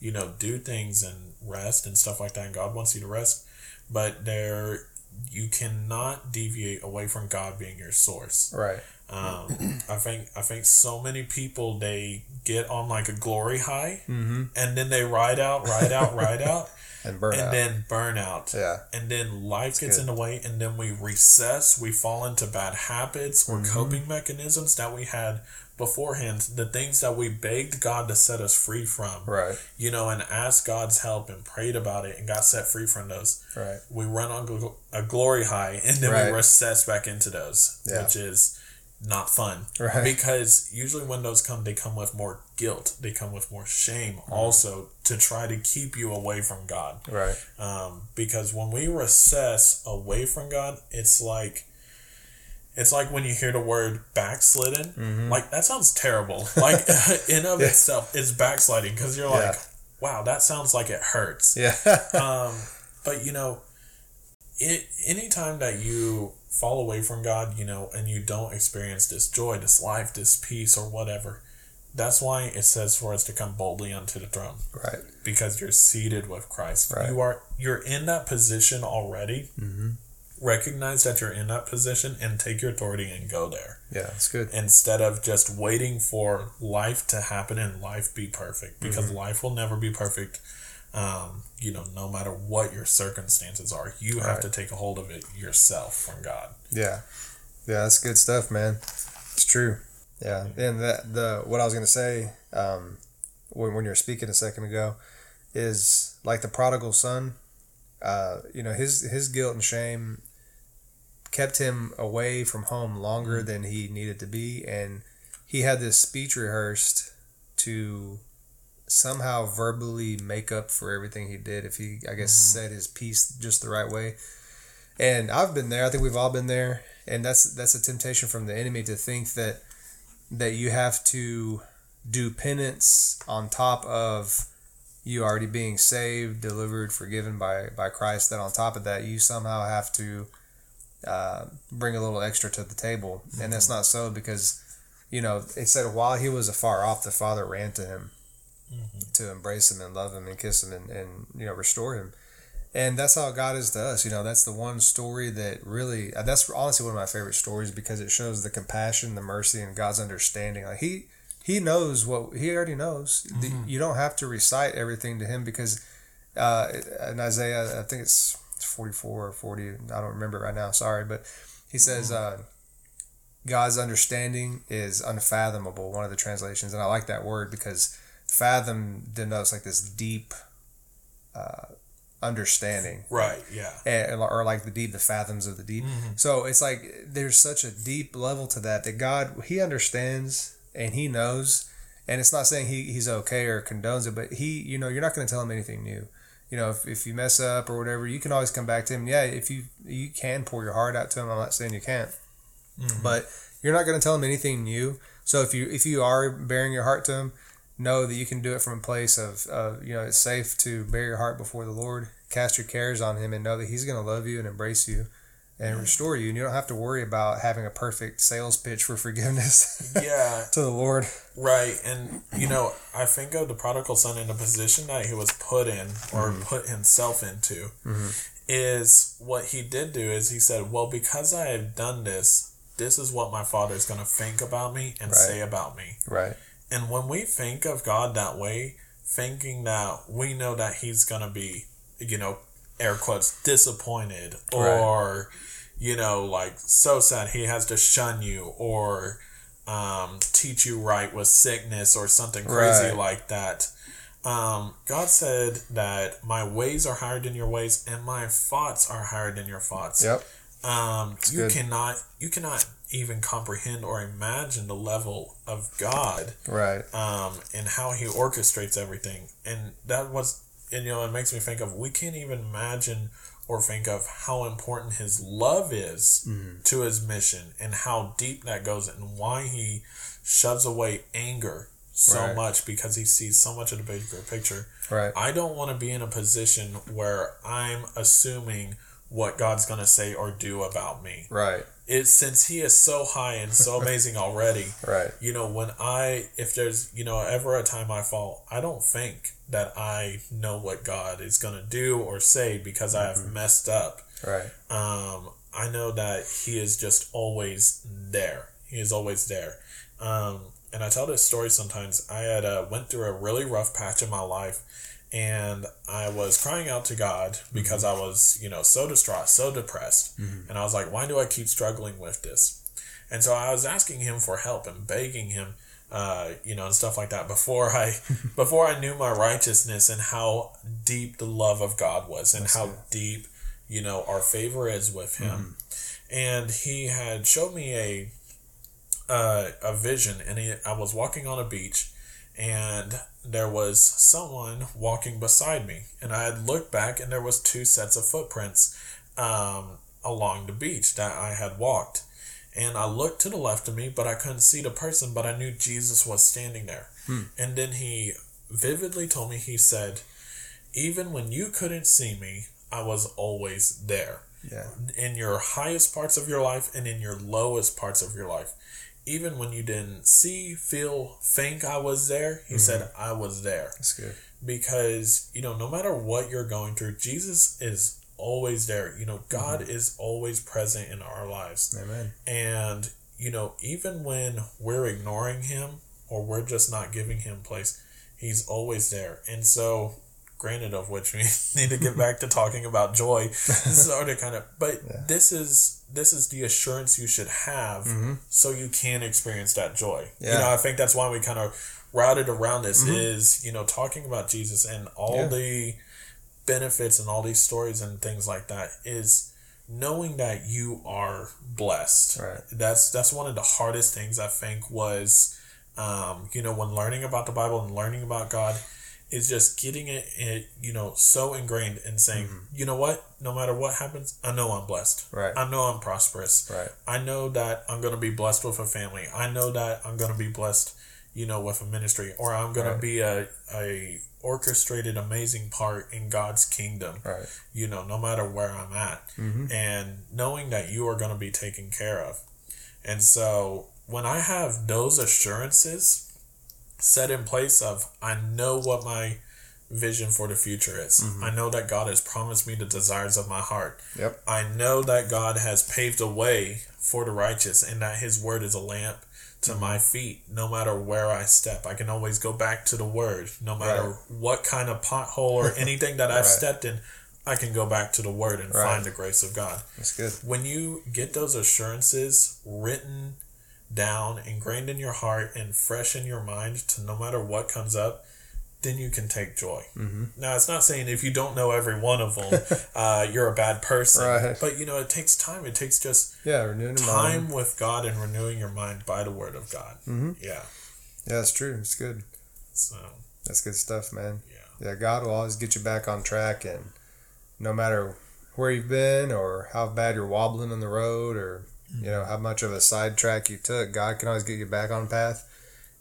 you know, do things and rest and stuff like that. And God wants you to rest. But there, you cannot deviate away from God being your source. Right. Um, I think I think so many people they get on like a glory high Mm-hmm. and then they ride out, ride out, ride out, And burn and out. then burn out. yeah. And then life gets good. in the way, and then we recess, we fall into bad habits or Mm-hmm. coping mechanisms that we had beforehand, the things that we begged God to set us free from, Right. you know, and asked God's help and prayed about it and got set free from those. Right. We run on gl- a glory high, and then Right. we recess back into those, Yeah. which is not fun Right. because usually when those come they come with more guilt they come with more shame Mm-hmm. also to try to keep you away from god Right. um, because when we recess away from god it's like it's like when you hear the word backslidden Mm-hmm. like that sounds terrible like in of itself it's backsliding because you're like Yeah. wow that sounds like it hurts Yeah. um, but you know, it anytime that you fall away from God, you know, and you don't experience this joy, this life, this peace, or whatever, that's why it says for us to come boldly unto the throne right. because you're seated with Christ. Right. You are you're in that position already. Mm-hmm. Recognize that you're in that position and take your authority and go there Yeah. It's good. instead of just waiting for life to happen and life be perfect because Mm-hmm. life will never be perfect um, you know no matter what your circumstances are you have Right. to take a hold of it yourself from god Yeah. Yeah, that's good stuff, man. It's true. Yeah. And that the what I was gonna say, um, when when you were speaking a second ago, is like the prodigal son, uh, you know, his his guilt and shame kept him away from home longer mm. than he needed to be and he had this speech rehearsed to somehow verbally make up for everything he did if he I guess mm-hmm. said his piece just the right way. And I've been there. I think we've all been there. And that's that's a temptation from the enemy to think that that you have to do penance on top of you already being saved, delivered, forgiven by by Christ. That on top of that, you somehow have to uh, bring a little extra to the table, and that's not so because you know it said while he was afar off, the Father ran to him to embrace him and love him and kiss him and, and you know restore him. And that's how god is to us you know that's the one story that really that's honestly one of my favorite stories because it shows the compassion the mercy and god's understanding. Like he he knows what he already knows. The- you don't have to recite everything to him because uh in isaiah i think it's 44 or 40 i don't remember right now sorry but he says uh god's understanding is unfathomable one of the translations and i like that word because fathom denotes like this deep uh, understanding. Right yeah. And, or like the deep the fathoms of the deep. So it's like there's such a deep level to that that god he understands and he knows and it's not saying he, he's okay or condones it but he you know you're not going to tell him anything new you know, if, if you mess up or whatever, you can always come back to him. Yeah, if you you can pour your heart out to him. I'm not saying you can't, Mhm. but you're not going to tell him anything new. So if you if you are baring your heart to him, know that you can do it from a place of, of you know it's safe to bare your heart before the Lord, cast your cares on Him, and know that He's going to love you and embrace you and restore you. And you don't have to worry about having a perfect sales pitch for forgiveness yeah, to the Lord. right. And you know, I think of the prodigal son in the position that he was put in or mm-hmm. put himself into. Mm-hmm. Is what he did do is he said, "Well, because I have done this, this is what my father is going to think about me and Right. say about me." Right. And when we think of God that way, thinking that we know that He's gonna be, you know, air quotes, disappointed or, you know, like so sad He has to shun you or um, teach you right with sickness or something crazy Right. like that. Um, God said that my ways are higher than your ways and my thoughts are higher than your thoughts Yep. um, you good. cannot you cannot even comprehend or imagine the level of God Right. um, and how He orchestrates everything. And that was, and, you know, it makes me think of we can't even imagine or think of how important His love is mm-hmm. to His mission and how deep that goes and why He shoves away anger so Right. much because He sees so much of the bigger picture. Right. I don't want to be in a position where I'm assuming what God's going to say or do about me. Right. It's since he is so high and so amazing already. Right. You know, when I if there's, you know, ever a time I fall, I don't think that I know what God is going to do or say because I have messed up. Right. Um I know that he is just always there. He is always there. Um and I tell this story sometimes. I had uh, went through a really rough patch in my life and I was crying out to God because I was, you know, so distraught, so depressed. And I was like, why do I keep struggling with this? And so I was asking him for help and begging him, uh, you know, and stuff like that before I before I knew my righteousness and how deep the love of God was and how deep, you know, our favor is with him. And he had showed me a uh, a vision and he, I was walking on a beach and there was someone walking beside me and i had looked back and there was two sets of footprints um, along the beach that i had walked and i looked to the left of me but i couldn't see the person but i knew jesus was standing there and then he vividly told me he said even when you couldn't see me i was always there Yeah. in your highest parts of your life and in your lowest parts of your life. Even when you didn't see, feel, think I was there, he mm-hmm. said, I was there. That's good. Because, you know, no matter what you're going through, Jesus is always there. You know, mm-hmm. God is always present in our lives. Amen. And, you know, even when we're ignoring him or we're just not giving him place, he's always there. And so, granted, of which we need to get back to talking about joy, sort of kind of, but this is this is the assurance you should have so you can experience that joy. You know, I think that's why we kind of routed around this is, you know, talking about Jesus and all Yeah. the benefits and all these stories and things like that is knowing that you are blessed. Right. That's that's one of the hardest things I think was um, you know, when learning about the Bible and learning about God is just getting it, it you know, so ingrained and saying, mm-hmm. you know what, no matter what happens, I know I'm blessed. Right. I know I'm prosperous. Right. I know that I'm going to be blessed with a family. I know that I'm going to be blessed, you know, with a ministry, or I'm going Right. to be a a orchestrated amazing part in God's kingdom. Right. You know, no matter where I'm at, mm-hmm. and knowing that you are going to be taken care of. And so when I have those assurances set in place of I know what my vision for the future is. Mm-hmm. I know that God has promised me the desires of my heart. Yep. I know that God has paved a way for the righteous and that his word is a lamp to mm-hmm. my feet no matter where I step. I can always go back to the word no matter Right. what kind of pothole or anything that I've Right. stepped in. I can go back to the word and Right. find the grace of God. That's good. When you get those assurances written down, ingrained in your heart, and fresh in your mind to no matter what comes up, then you can take joy. Mm-hmm. Now, it's not saying if you don't know every one of them, uh, you're a bad person. Right. But, you know, it takes time. It takes just Yeah. Renewing time with God and renewing your mind by the word of God. Mhm. Yeah. Yeah, that's true. It's good. So, That's good stuff, man. yeah. Yeah, God will always get you back on track, and no matter where you've been or how bad you're wobbling on the road or you know how much of a sidetrack you took, God can always get you back on path.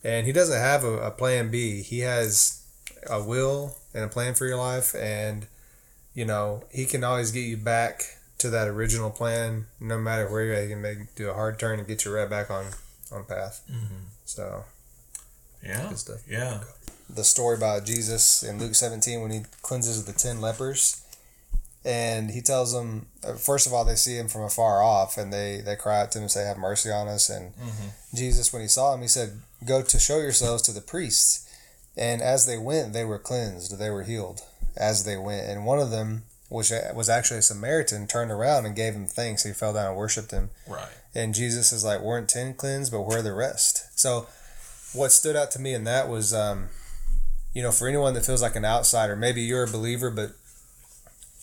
And He doesn't have a, a plan B. He has a will and a plan for your life, and you know He can always get you back to that original plan, no matter where you're at. He can make do a hard turn and get you right back on on path. Mm-hmm. So Yeah. Yeah. the story about Jesus in Luke 17 when he cleanses the 10 lepers. And he tells them, uh, first of all, they see him from afar off and they, they cry out to him and say, Have mercy on us. And Mm-hmm. Jesus, when he saw him, he said, Go to show yourselves to the priests. And as they went, they were cleansed, they were healed as they went. And one of them, which was actually a Samaritan, turned around and gave him thanks. He fell down and worshiped him. Right. And Jesus is like, weren't 10 cleansed, but where the rest? So, what stood out to me in that was, um, you know, for anyone that feels like an outsider, maybe you're a believer, but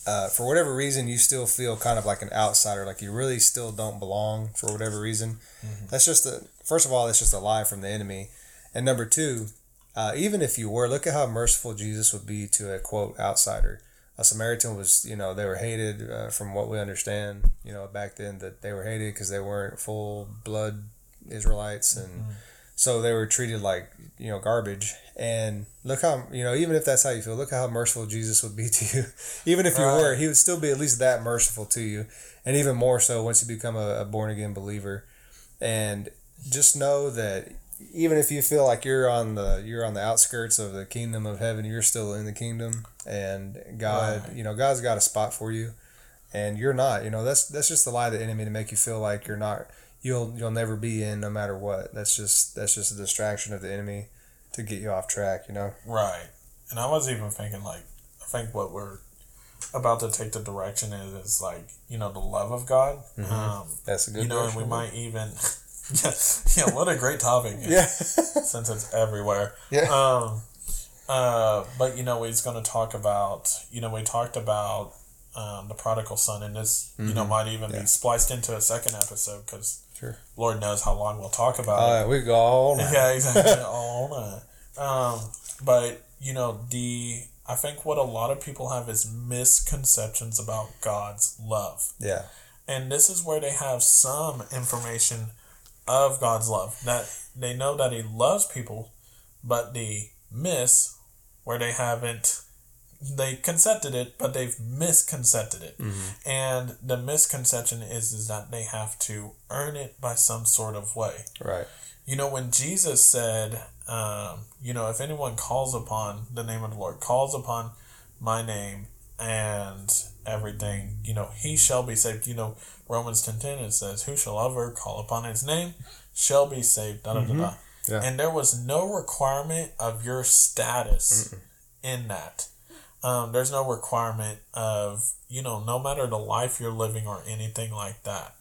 uh, for whatever reason, you still feel kind of like an outsider, like you really still don't belong for whatever reason. That's just a, first of all, that's just a lie from the enemy. And number two, uh, even if you were, look at how merciful Jesus would be to a quote outsider. A Samaritan was, you know, they were hated uh, from what we understand, you know, back then that they were hated because they weren't full blood Israelites. And so they were treated like, you know, garbage. And look how, you know, even if that's how you feel, look how merciful Jesus would be to you. even if you Right. were, he would still be at least that merciful to you. And even more so once you become a, a born again believer. And just know that even if you feel like you're on the you're on the outskirts of the kingdom of heaven, you're still in the kingdom, and God, Right. you know, God's got a spot for you, and you're not. You know, that's that's just the lie of the enemy to make you feel like you're not. You'll you'll never be in no matter what. That's just that's just a distraction of the enemy to get you off track. You know. Right. And I was even thinking like I think what we're about to take the direction is is like, you know, the love of God. Um That's a good. you know, and we might even yeah, yeah, what a great topic. Yeah. Since it's everywhere. yeah. Um uh but you know, we're gonna talk about you know, we talked about um, the prodigal son, and this you know might even Mm-hmm. Yeah. be spliced into a second episode because Sure. Lord knows how long we'll talk about it. We go all night. Yeah, exactly. all night. Um, but you know, the I think what a lot of people have is misconceptions about God's love, Yeah. and this is where they have some information of God's love that they know that He loves people, but the miss where they haven't they concepted it, but they've misconcepted it. And the misconception is is that they have to earn it by some sort of way. Right. You know, when Jesus said, um, you know, if anyone calls upon the name of the Lord, calls upon my name and everything, you know, he shall be saved. You know, Romans 10 10, it says, Who shall ever call upon his name shall be saved. Da, da, da, da. Yeah. And there was no requirement of your status in that. Um, there's no requirement of, you know, no matter the life you're living or anything like that.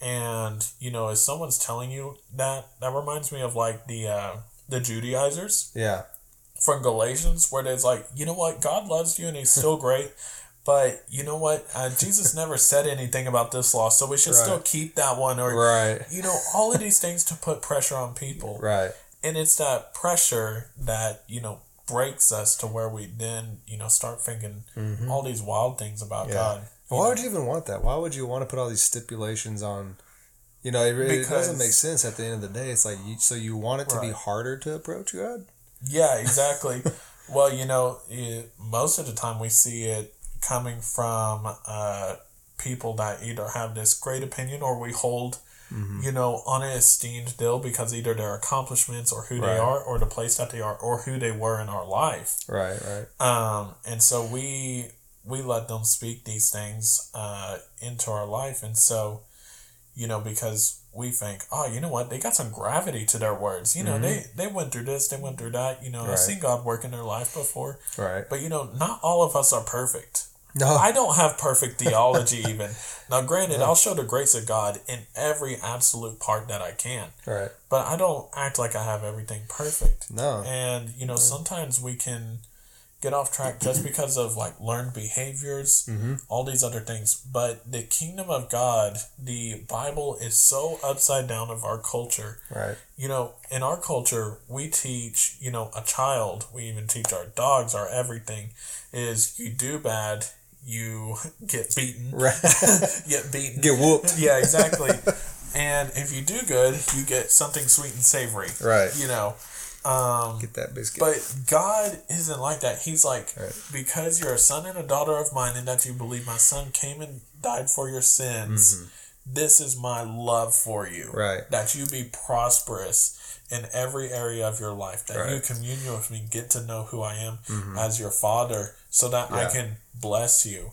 And, you know, if someone's telling you that, that reminds me of like the, uh, the Judaizers Yeah. from Galatians, where there's like, you know what, God loves you and He's still great, but you know what, uh, Jesus never said anything about this law, so we should still keep that one, or Right. you know, all of these things to put pressure on people, Right. and it's that pressure that you know breaks us to where we then you know start thinking all these wild things about Yeah. God. Why would you even want that? Why would you want to put all these stipulations on? You know, it, really doesn't make sense at the end of the day. It's like, you, so you want it to be harder to approach God? Yeah, exactly. well, you know, it, most of the time we see it coming from uh, people that either have this great opinion or we hold, you know, on an esteemed deal because either their accomplishments or who they are or the place that they are or who they were in our life. Right, right. Um, and so we we let them speak these things uh, into our life, and so you know because we think, oh, you know what, they got some gravity to their words. You know, they they went through this, they went through that. You know, I've seen God work in their life before, Right. but you know, not all of us are perfect. No. I don't have perfect theology even. Now, granted, I'll show the grace of God in every absolute part that I can, right. but I don't act like I have everything perfect. No. And, you know, sometimes we can get off track just because of like learned behaviors, Mm-hmm. all these other things. But the kingdom of God, the Bible is so upside down of our culture. Right. You know, in our culture, we teach, you know, a child, we even teach our dogs, our everything, is you do bad, you get beaten. Right. get beaten. Get whooped. Yeah, exactly. and if you do good, you get something sweet and savory. Right. You know. Um, Get that biscuit. but God isn't like that. He's like, Right. because you're a son and a daughter of mine, and that you believe my son came and died for your sins, this is my love for you. Mm-hmm. Right. That you be prosperous in every area of your life, that you Right. commune with me, get to know who I am as your father, so that I can bless you.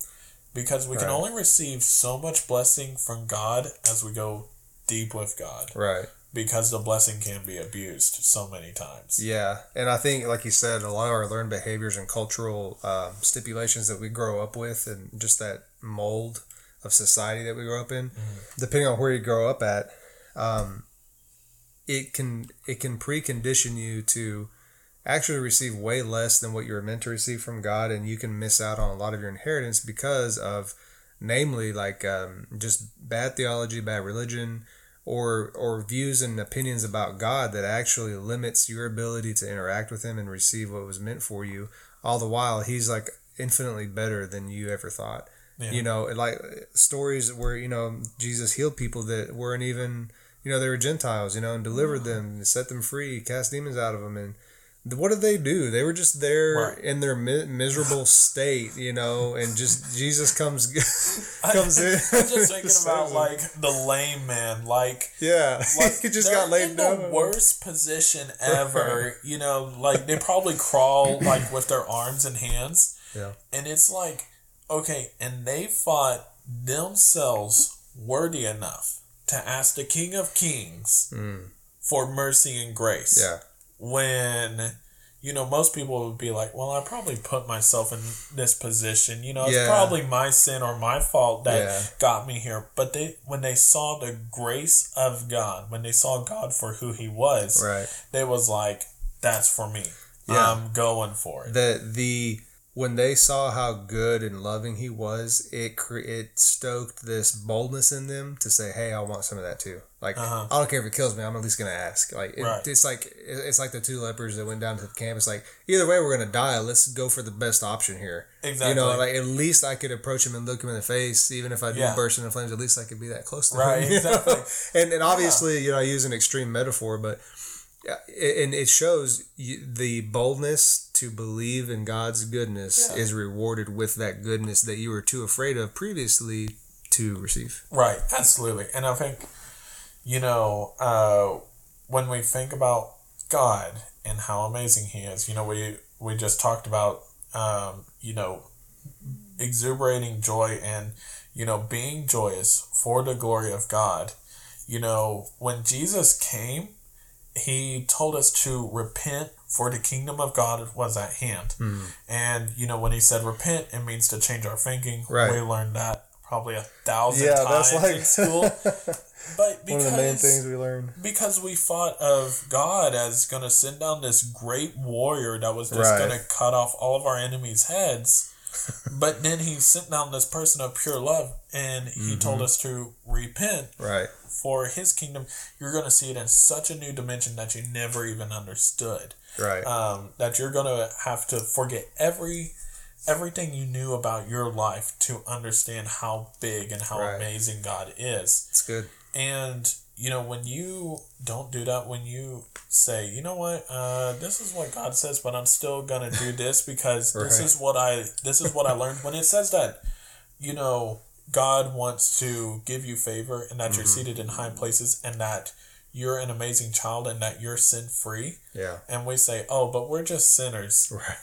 Because we can only receive so much blessing from God as we go deep with God. right. Because the blessing can be abused so many times. Yeah, and I think, like you said, a lot of our learned behaviors and cultural um, stipulations that we grow up with, and just that mold of society that we grow up in, depending on where you grow up at, um, it can it can precondition you to actually receive way less than what you were meant to receive from God, and you can miss out on a lot of your inheritance because of, namely, like um, just bad theology, bad religion, or or views and opinions about God that actually limits your ability to interact with Him and receive what was meant for you. All the while, He's like infinitely better than you ever thought. Yeah. You know, like stories where you know Jesus healed people that weren't even you know they were Gentiles. You know, and delivered them, and set them free, cast demons out of them, and what did they do? They were just there Right. in their mi- miserable state, you know, and just Jesus comes comes in. I'm just thinking about like the lame man, like yeah, like he just got laid in down. the worst position ever. You know, like they probably crawl like with their arms and hands, Yeah, and it's like okay, and they fought themselves worthy enough to ask the King of Kings Mm. for mercy and grace. yeah, when you know most people would be like well i probably put myself in this position you know it's probably my sin or my fault that Yeah. got me here but they when they saw the grace of god when they saw god for who he was right. they was like that's for me Yeah. i'm going for it the the when they saw how good and loving he was, it cre- it stoked this boldness in them to say, "Hey, I want some of that too." Like, Uh-huh. I don't care if it kills me, I'm at least gonna ask. Like, it, Right. it's like it's like the two lepers that went down to the camp. It's like either way, we're gonna die. Let's go for the best option here. exactly You know, like at least I could approach him and look him in the face, even if I do Yeah. burst into flames. At least I could be that close to Right, him. know? exactly. And and obviously, you know, I use an extreme metaphor, but yeah, and it shows the boldness to believe in God's goodness Yeah. is rewarded with that goodness that you were too afraid of previously to receive. Right, absolutely. And I think, you know, uh, when we think about God and how amazing He is, you know, we we just talked about, um, you know, exuberating joy and you know being joyous for the glory of God. You know, when Jesus came, He told us to repent for the kingdom of God was at hand. Hmm. And you know, when He said repent, it means to change our thinking. Right. We learned that probably a thousand Yeah, times that's like in school. But because one of the main things we learned. because we thought of God as going to send down this great warrior that was just Right. going to cut off all of our enemies' heads. but then he sent down this person of pure love and he Mm-hmm. told us to repent Right. For his kingdom. You're going to see it in such a new dimension that you never even understood. Right. Um, that you're going to have to forget every everything you knew about your life to understand how big and how Right. amazing God is. it's good. And you know, when you don't do that, when you say, you know what, uh, this is what God says, but I'm still gonna do this because this is what I this is what I learned. When it says that, you know, God wants to give you favor and that you're Mm-hmm. seated in high places and that you're an amazing child and that you're sin free, Yeah. and we say, oh, but we're just sinners. Right.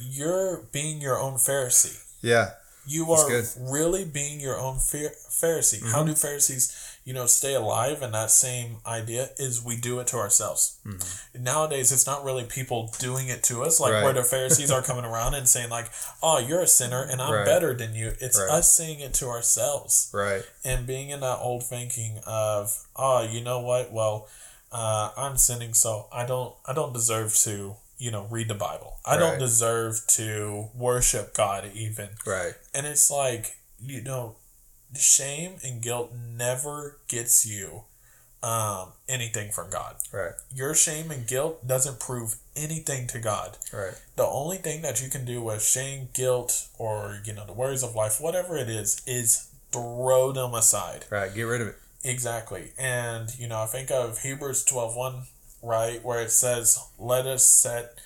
You're being your own Pharisee. Yeah. You That's are good. Mm-hmm. really being your own Pha- Pharisee. How do Pharisees, you know, stay alive? And that same idea is we do it to ourselves. Nowadays, it's not really people doing it to us, like Mm-hmm. Right. where the Pharisees are coming around and saying, like, "Oh, you're a sinner, and I'm Right. better than you." It's Right. us saying it to ourselves Right. and being in that old thinking of, "Oh, you know what? Well, uh, I'm sinning, so I don't, I don't deserve to." you know, read the Bible. I don't deserve to worship God even. Right. And it's like, you know, shame and guilt never gets you um, anything from God. Right. Your shame and guilt doesn't prove anything to God. Right. The only thing that you can do with shame, guilt, or, you know, the worries of life, whatever it is, is throw them aside. Right. Get rid of it. Exactly. And, you know, I think of Hebrews 12 1, right, where it says, Let us set,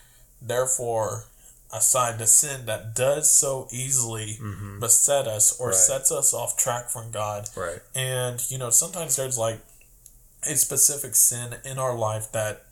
therefore, aside the sin that does so easily Mm-hmm. beset us or Right. sets us off track from God. Right. And, you know, sometimes there's like a specific sin in our life that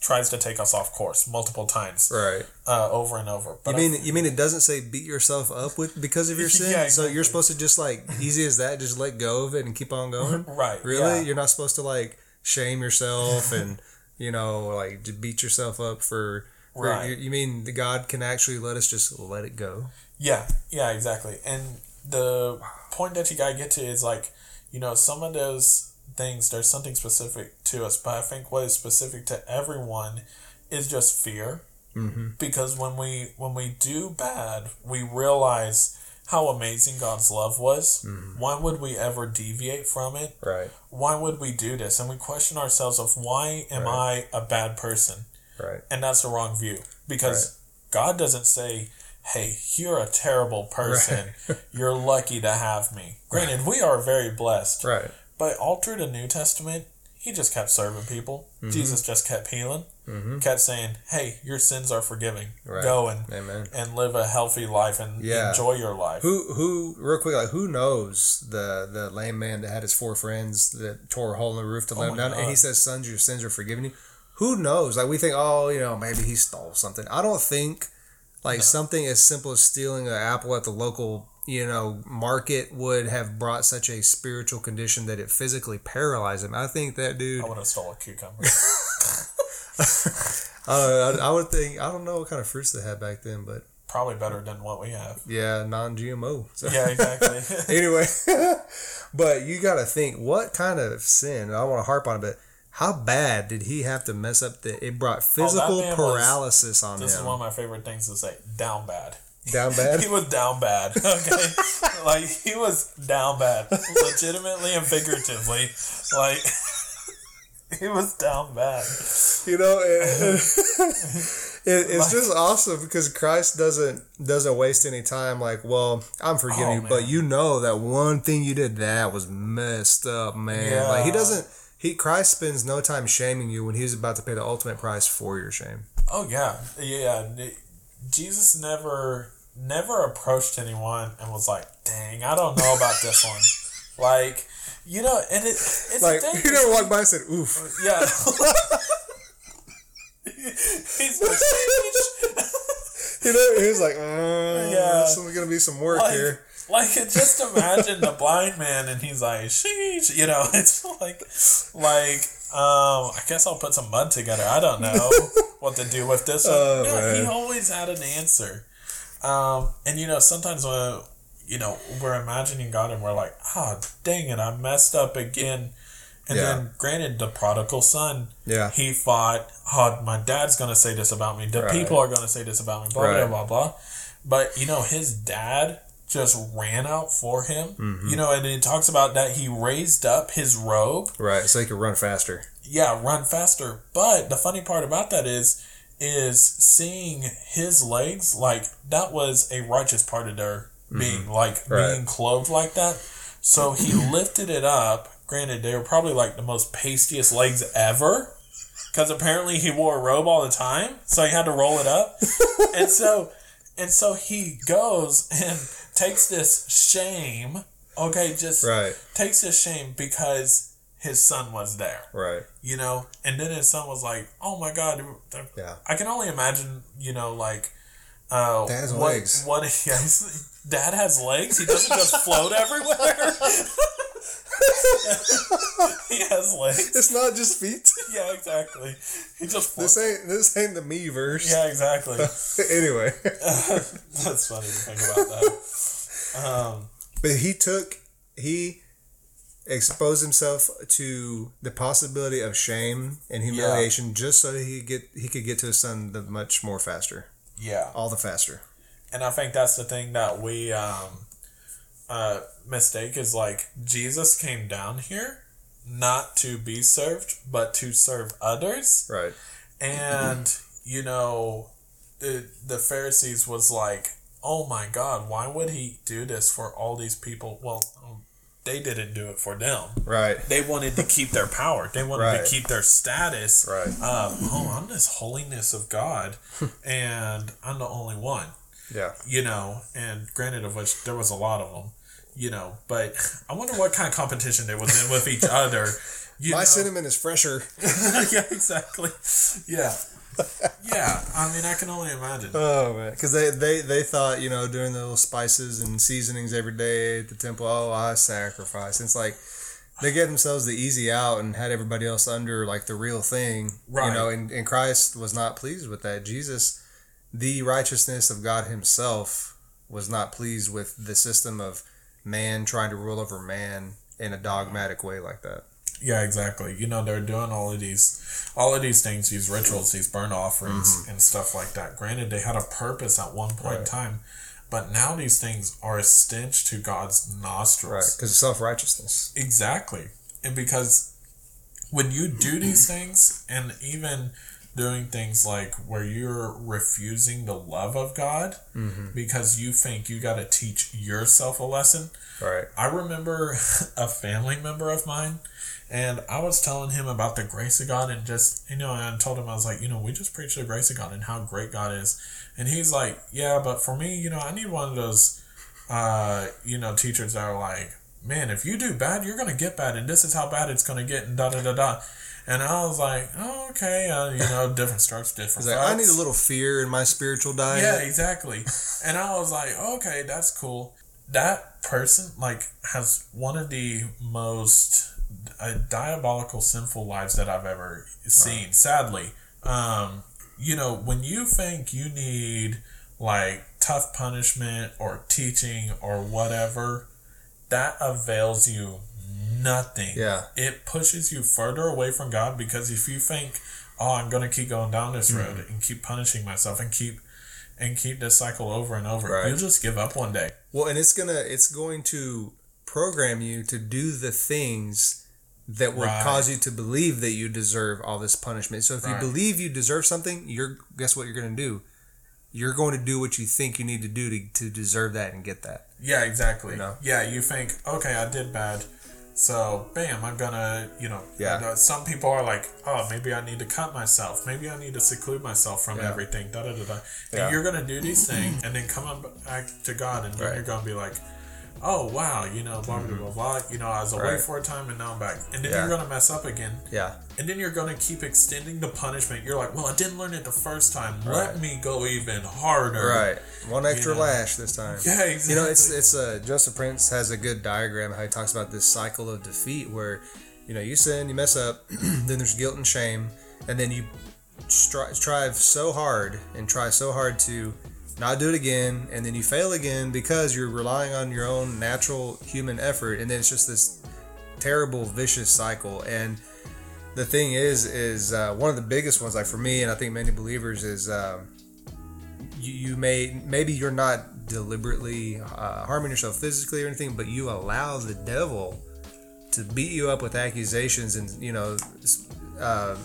tries to take us off course multiple times Right. uh, over and over. You But I- mean you mean it doesn't say beat yourself up with because of your sin? Yeah, So you're supposed to just like easy as that, just let go of it and keep on going. right. Really? yeah. You're not supposed to like shame yourself and you know like to beat yourself up for. Right. you, you mean the God can actually let us just let it go? Yeah, yeah, exactly. And the point that you gotta get to is like, you know, some of those things there's something specific to us, but I think what is specific to everyone is just fear. Mm-hmm. Because when we when we do bad, we realize how amazing God's love was. Mm-hmm. Why would we ever deviate from it? Right. Why would we do this? And we question ourselves of why am I a bad person? Right. And that's the wrong view because God doesn't say, "Hey, you're a terrible person. You're lucky to have me." Granted, we are very blessed, Right. but all through the New Testament, He just kept serving people. Mm-hmm. Jesus just kept healing, kept saying, "Hey, your sins are forgiving. Right. Go and Amen. and live a healthy life and Yeah. enjoy your life." Who who real quick like who knows the the lame man that had his four friends that tore a hole in the roof to let Oh him down and he says sons your sins are forgiven you. Who knows? Like we think oh you know maybe he stole something. I don't think like something as simple as stealing an apple at the local you know market would have brought such a spiritual condition that it physically paralyzed him. I think that dude. I would have stole a cucumber. I, don't know, I, I would think I don't know what kind of fruits they had back then, but Probably better than what we have. yeah, non-GMO. So. Yeah, exactly. anyway, but you got to think what kind of sin. I want to harp on it, but how bad did he have to mess up that it brought oh, physical man was- paralysis on him. this is one of my favorite things to say. Down bad. Down bad. He was down bad. Okay, like he was down bad, legitimately and figuratively. Like he was down bad. you know, it, it, it's just awesome because Christ doesn't doesn't waste any time. Like, well, I'm forgiving Oh, you, but you know that one thing you did that was messed up, man. Yeah. Like he doesn't. He Christ spends no time shaming you when he's about to pay the ultimate price for your shame. Oh yeah, yeah. Jesus never never approached anyone and was like, "Dang, I don't know about this one." Like, you know, and it, it's Like he never walked by and said, "Oof." Yeah. He's like, You know, he was like, uh, Yeah. "This is gonna be some work like, here." Like just imagine the blind man and he's like, sheesh, you know, it's like, like, um, I guess I'll put some mud together. I don't know what to do with this one. Oh, No, he always had an answer. Um, and you know, sometimes when, you know, we're imagining God and we're like, ah, dang it, I messed up again. And Yeah. then, granted, the prodigal son, Yeah. he thought, oh, my dad's going to say this about me. The Right. people are going to say this about me, blah, Right. blah, blah, blah. But, you know, his dad just ran out for him. Mm-hmm. You know, and it talks about that he raised up his robe. Right, so he could run faster. Yeah, run faster. But the funny part about that is, is seeing his legs, like, that was a righteous part of their being, like, Mm-hmm. Right. being clothed like that. So he lifted it up. Granted, they were probably like the most pastiest legs ever. Because apparently he wore a robe all the time. So he had to roll it up. and so and so he goes and takes this shame. Okay, just Right, takes this shame because his son was there. right. You know? And then his son was like, Oh my god, Yeah. I can only imagine, you know, like uh what, legs. What yeah, Dad has legs? He doesn't just float everywhere. he has legs. It's not just feet. Yeah, exactly. He just This ain't this ain't the me verse. Yeah, exactly. anyway, That's funny to think about that. Um, but he took he exposed himself to the possibility of shame and humiliation just so he get he could get to his son the much more faster, Yeah. all the faster. And I think that's the thing that we um, uh, mistake is like Jesus came down here not to be served, but to serve others. Right. And you know, the the Pharisees was like, "Oh my God, why would he do this for all these people?" Well, um, they didn't do it for them. Right. They wanted to keep their power. They wanted Right. to keep their status. Right. Um, oh, I'm this holiness of God, and I'm the only one Yeah. you know, and granted of which there was a lot of them, you know, but I wonder what kind of competition they was in with each other. You My know? cinnamon is fresher. yeah, exactly. Yeah. Yeah, I mean, I can only imagine. Oh man, because they, they they thought you know doing the little spices and seasonings every day at the temple. Oh, I sacrifice. it's like they gave themselves the easy out and had everybody else under like the real thing. Right. You know, and, and Christ was not pleased with that. Jesus, the righteousness of God Himself, was not pleased with the system of man trying to rule over man in a dogmatic way like that. Yeah, exactly. You know, they're doing all of these, all of these things, these rituals, these burnt offerings, mm-hmm. and stuff like that. Granted, they had a purpose at one point in time, but now these things are a stench to God's nostrils. Right. Because of self righteousness. Exactly. And because when you do these things, and even doing things like where you're refusing the love of God because you think you got to teach yourself a lesson. Right. I remember a family member of mine, and I was telling him about the grace of God, and just, you know, and I told him, I was like, you know, we just preach the grace of God and how great God is. And he's like, yeah, but for me, you know, I need one of those, uh, you know, teachers that are like, man, if you do bad, you're going to get bad, and this is how bad it's going to get, and da da da da. And I was like, oh, okay, uh, you know, different strokes, different like, I need a little fear in my spiritual diet. Yeah, exactly. and I was like, okay, that's cool. That person like has one of the most uh, diabolical, sinful lives that I've ever seen. Sadly, um, you know, when you think you need like tough punishment or teaching or whatever, that avails you nothing. Yeah. It pushes you further away from God because if you think, oh, I'm going to keep going down this road Mm-hmm. and keep punishing myself and keep and keep this cycle over and over, Right. you'll just give up one day. Well, and it's gonna it's going to program you to do the things that will Right. cause you to believe that you deserve all this punishment. So if Right. you believe you deserve something, you're guess what you're gonna do? You're going to do what you think you need to do to, to deserve that and get that. Yeah, exactly. You know? Yeah, you think, okay, I did bad. So, bam, I'm gonna, you know, Yeah. uh, some people are like, oh, maybe I need to cut myself. Maybe I need to seclude myself from Yeah. everything. Da da da da. Yeah. And you're gonna do these things and then come back to God and then Right. you're gonna be like, oh, wow, you know, blah, blah, blah, blah. You know, I was away Right. for a time and now I'm back. And then Yeah. you're gonna mess up again. Yeah. And then you're gonna keep extending the punishment. You're like, well, I didn't learn it the first time. Right. Let me go even harder. Right. One extra know? lash this time. Yeah, exactly. You know, it's it's uh, Joseph Prince has a good diagram how he talks about this cycle of defeat where, you know, you sin, you mess up, then there's guilt and shame, and then you strive so hard and try so hard to not do it again, and then you fail again because you're relying on your own natural human effort, and then it's just this terrible vicious cycle. And the thing is, is uh, one of the biggest ones, like for me, and I think many believers, is. Um, you, you may maybe you're not deliberately uh, harming yourself physically or anything, but you allow the devil to beat you up with accusations and you know, uh,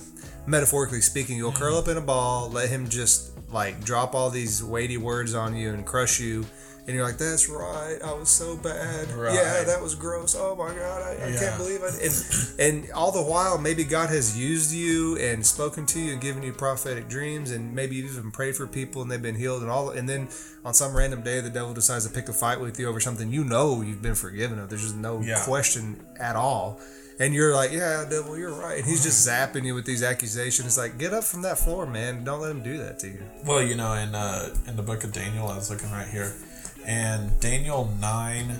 metaphorically speaking, you'll curl up in a ball, let him just like drop all these weighty words on you and crush you. And you're like, that's right. I was so bad. Right. Yeah, that was gross. Oh my God, I, I Yeah. can't believe it. And and all the while, maybe God has used you and spoken to you and given you prophetic dreams, and maybe you've even prayed for people and they've been healed and all. And then on some random day, the devil decides to pick a fight with you over something you know you've been forgiven of. There's just no Yeah. question at all. And you're like, yeah, devil, you're right. And he's just zapping you with these accusations. It's like, get up from that floor, man. Don't let him do that to you. Well, you know, in uh, in the book of Daniel, I was looking right here, and Daniel nine,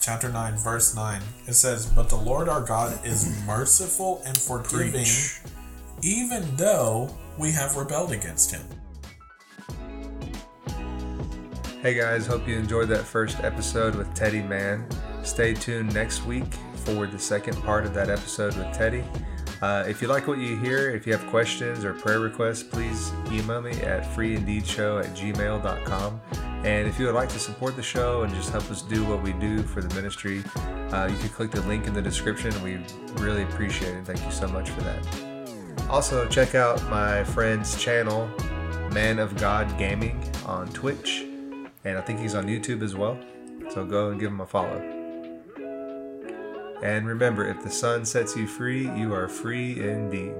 chapter nine, verse nine, it says, "But the Lord our God is merciful and forgiving, Preach. even though we have rebelled against Him." Hey guys, hope you enjoyed that first episode with Teddy Mann. Stay tuned next week for the second part of that episode with Teddy. Uh, if you like what you hear, if you have questions or prayer requests, please email me at freeindeedshow at gmail.com. And if you would like to support the show and just help us do what we do for the ministry, uh, you can click the link in the description. We really appreciate it. Thank you so much for that. Also, check out my friend's channel, Man of God Gaming, on Twitch. And I think he's on YouTube as well. So go and give him a follow. And remember, if the son sets you free, you are free indeed.